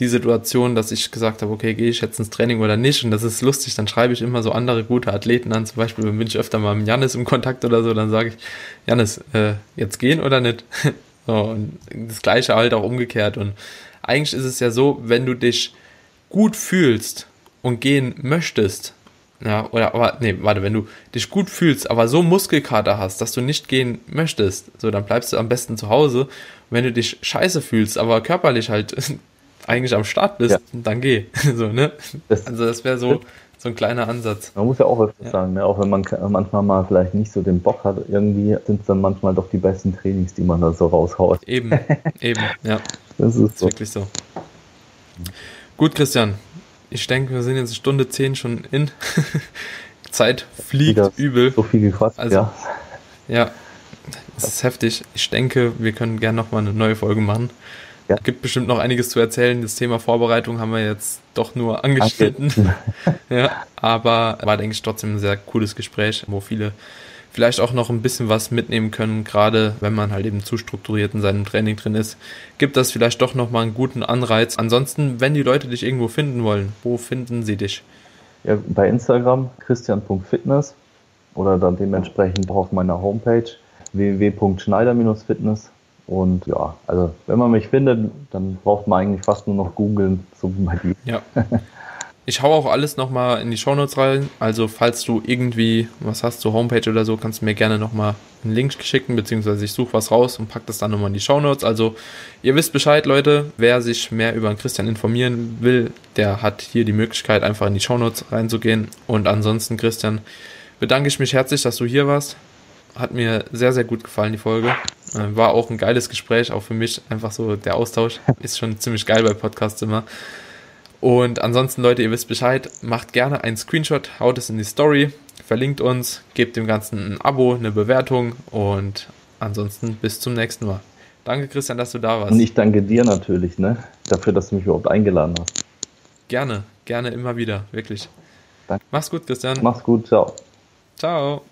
die Situation, dass ich gesagt habe, okay, gehe ich jetzt ins Training oder nicht? Und das ist lustig, dann schreibe ich immer so andere gute Athleten an. Zum Beispiel bin ich öfter mal mit Janis im Kontakt oder so, dann sage ich, Janis, äh, jetzt gehen oder nicht? so, und das gleiche halt auch umgekehrt. Und eigentlich ist es ja so, wenn du dich gut fühlst und gehen möchtest, ja, oder aber, nee, warte, wenn du dich gut fühlst, aber so Muskelkater hast, dass du nicht gehen möchtest, so, dann bleibst du am besten zu Hause. Und wenn du dich scheiße fühlst, aber körperlich halt eigentlich am Start bist, ja. dann geh. so, ne? Das, also das wäre so, so ein kleiner Ansatz. Man muss ja auch öfter ja. sagen, ne? auch wenn man manchmal mal vielleicht nicht so den Bock hat, irgendwie sind es dann manchmal doch die besten Trainings, die man da so raushaut. Eben, eben, ja. Das ist, das ist so. wirklich so. Gut, Christian, ich denke, wir sind jetzt Stunde 10 schon in. Zeit fliegt Wieder übel. So viel gequatscht, also, ja. Ja, das ist heftig. Ich denke, wir können gerne nochmal eine neue Folge machen. Ja. Gibt bestimmt noch einiges zu erzählen. Das Thema Vorbereitung haben wir jetzt doch nur angeschnitten. ja, aber war, denke ich, trotzdem ein sehr cooles Gespräch, wo viele vielleicht auch noch ein bisschen was mitnehmen können, gerade wenn man halt eben zu strukturiert in seinem Training drin ist, gibt das vielleicht doch nochmal einen guten Anreiz. Ansonsten, wenn die Leute dich irgendwo finden wollen, wo finden sie dich? Ja, bei Instagram christian.fitness oder dann dementsprechend auch auf meiner Homepage www.schneider-fitness und ja, also wenn man mich findet, dann braucht man eigentlich fast nur noch googeln, so wie bei dir. Ja. Ich hau auch alles nochmal in die Shownotes rein. Also, falls du irgendwie was hast zur Homepage oder so, kannst du mir gerne nochmal einen Link schicken, beziehungsweise ich suche was raus und pack das dann nochmal in die Shownotes. Also, ihr wisst Bescheid, Leute. Wer sich mehr über Christian informieren will, der hat hier die Möglichkeit, einfach in die Shownotes reinzugehen. Und ansonsten, Christian, bedanke ich mich herzlich, dass du hier warst. Hat mir sehr, sehr gut gefallen, die Folge. Äh, war auch ein geiles Gespräch, auch für mich. Einfach so der Austausch ist schon ziemlich geil bei Podcasts immer. Und ansonsten, Leute, ihr wisst Bescheid, macht gerne einen Screenshot, haut es in die Story, verlinkt uns, gebt dem Ganzen ein Abo, eine Bewertung und ansonsten bis zum nächsten Mal. Danke, Christian, dass du da warst. Und ich danke dir natürlich, ne? Dafür, dass du mich überhaupt eingeladen hast. Gerne, gerne immer wieder, wirklich. Danke. Mach's gut, Christian. Mach's gut, ciao. Ciao.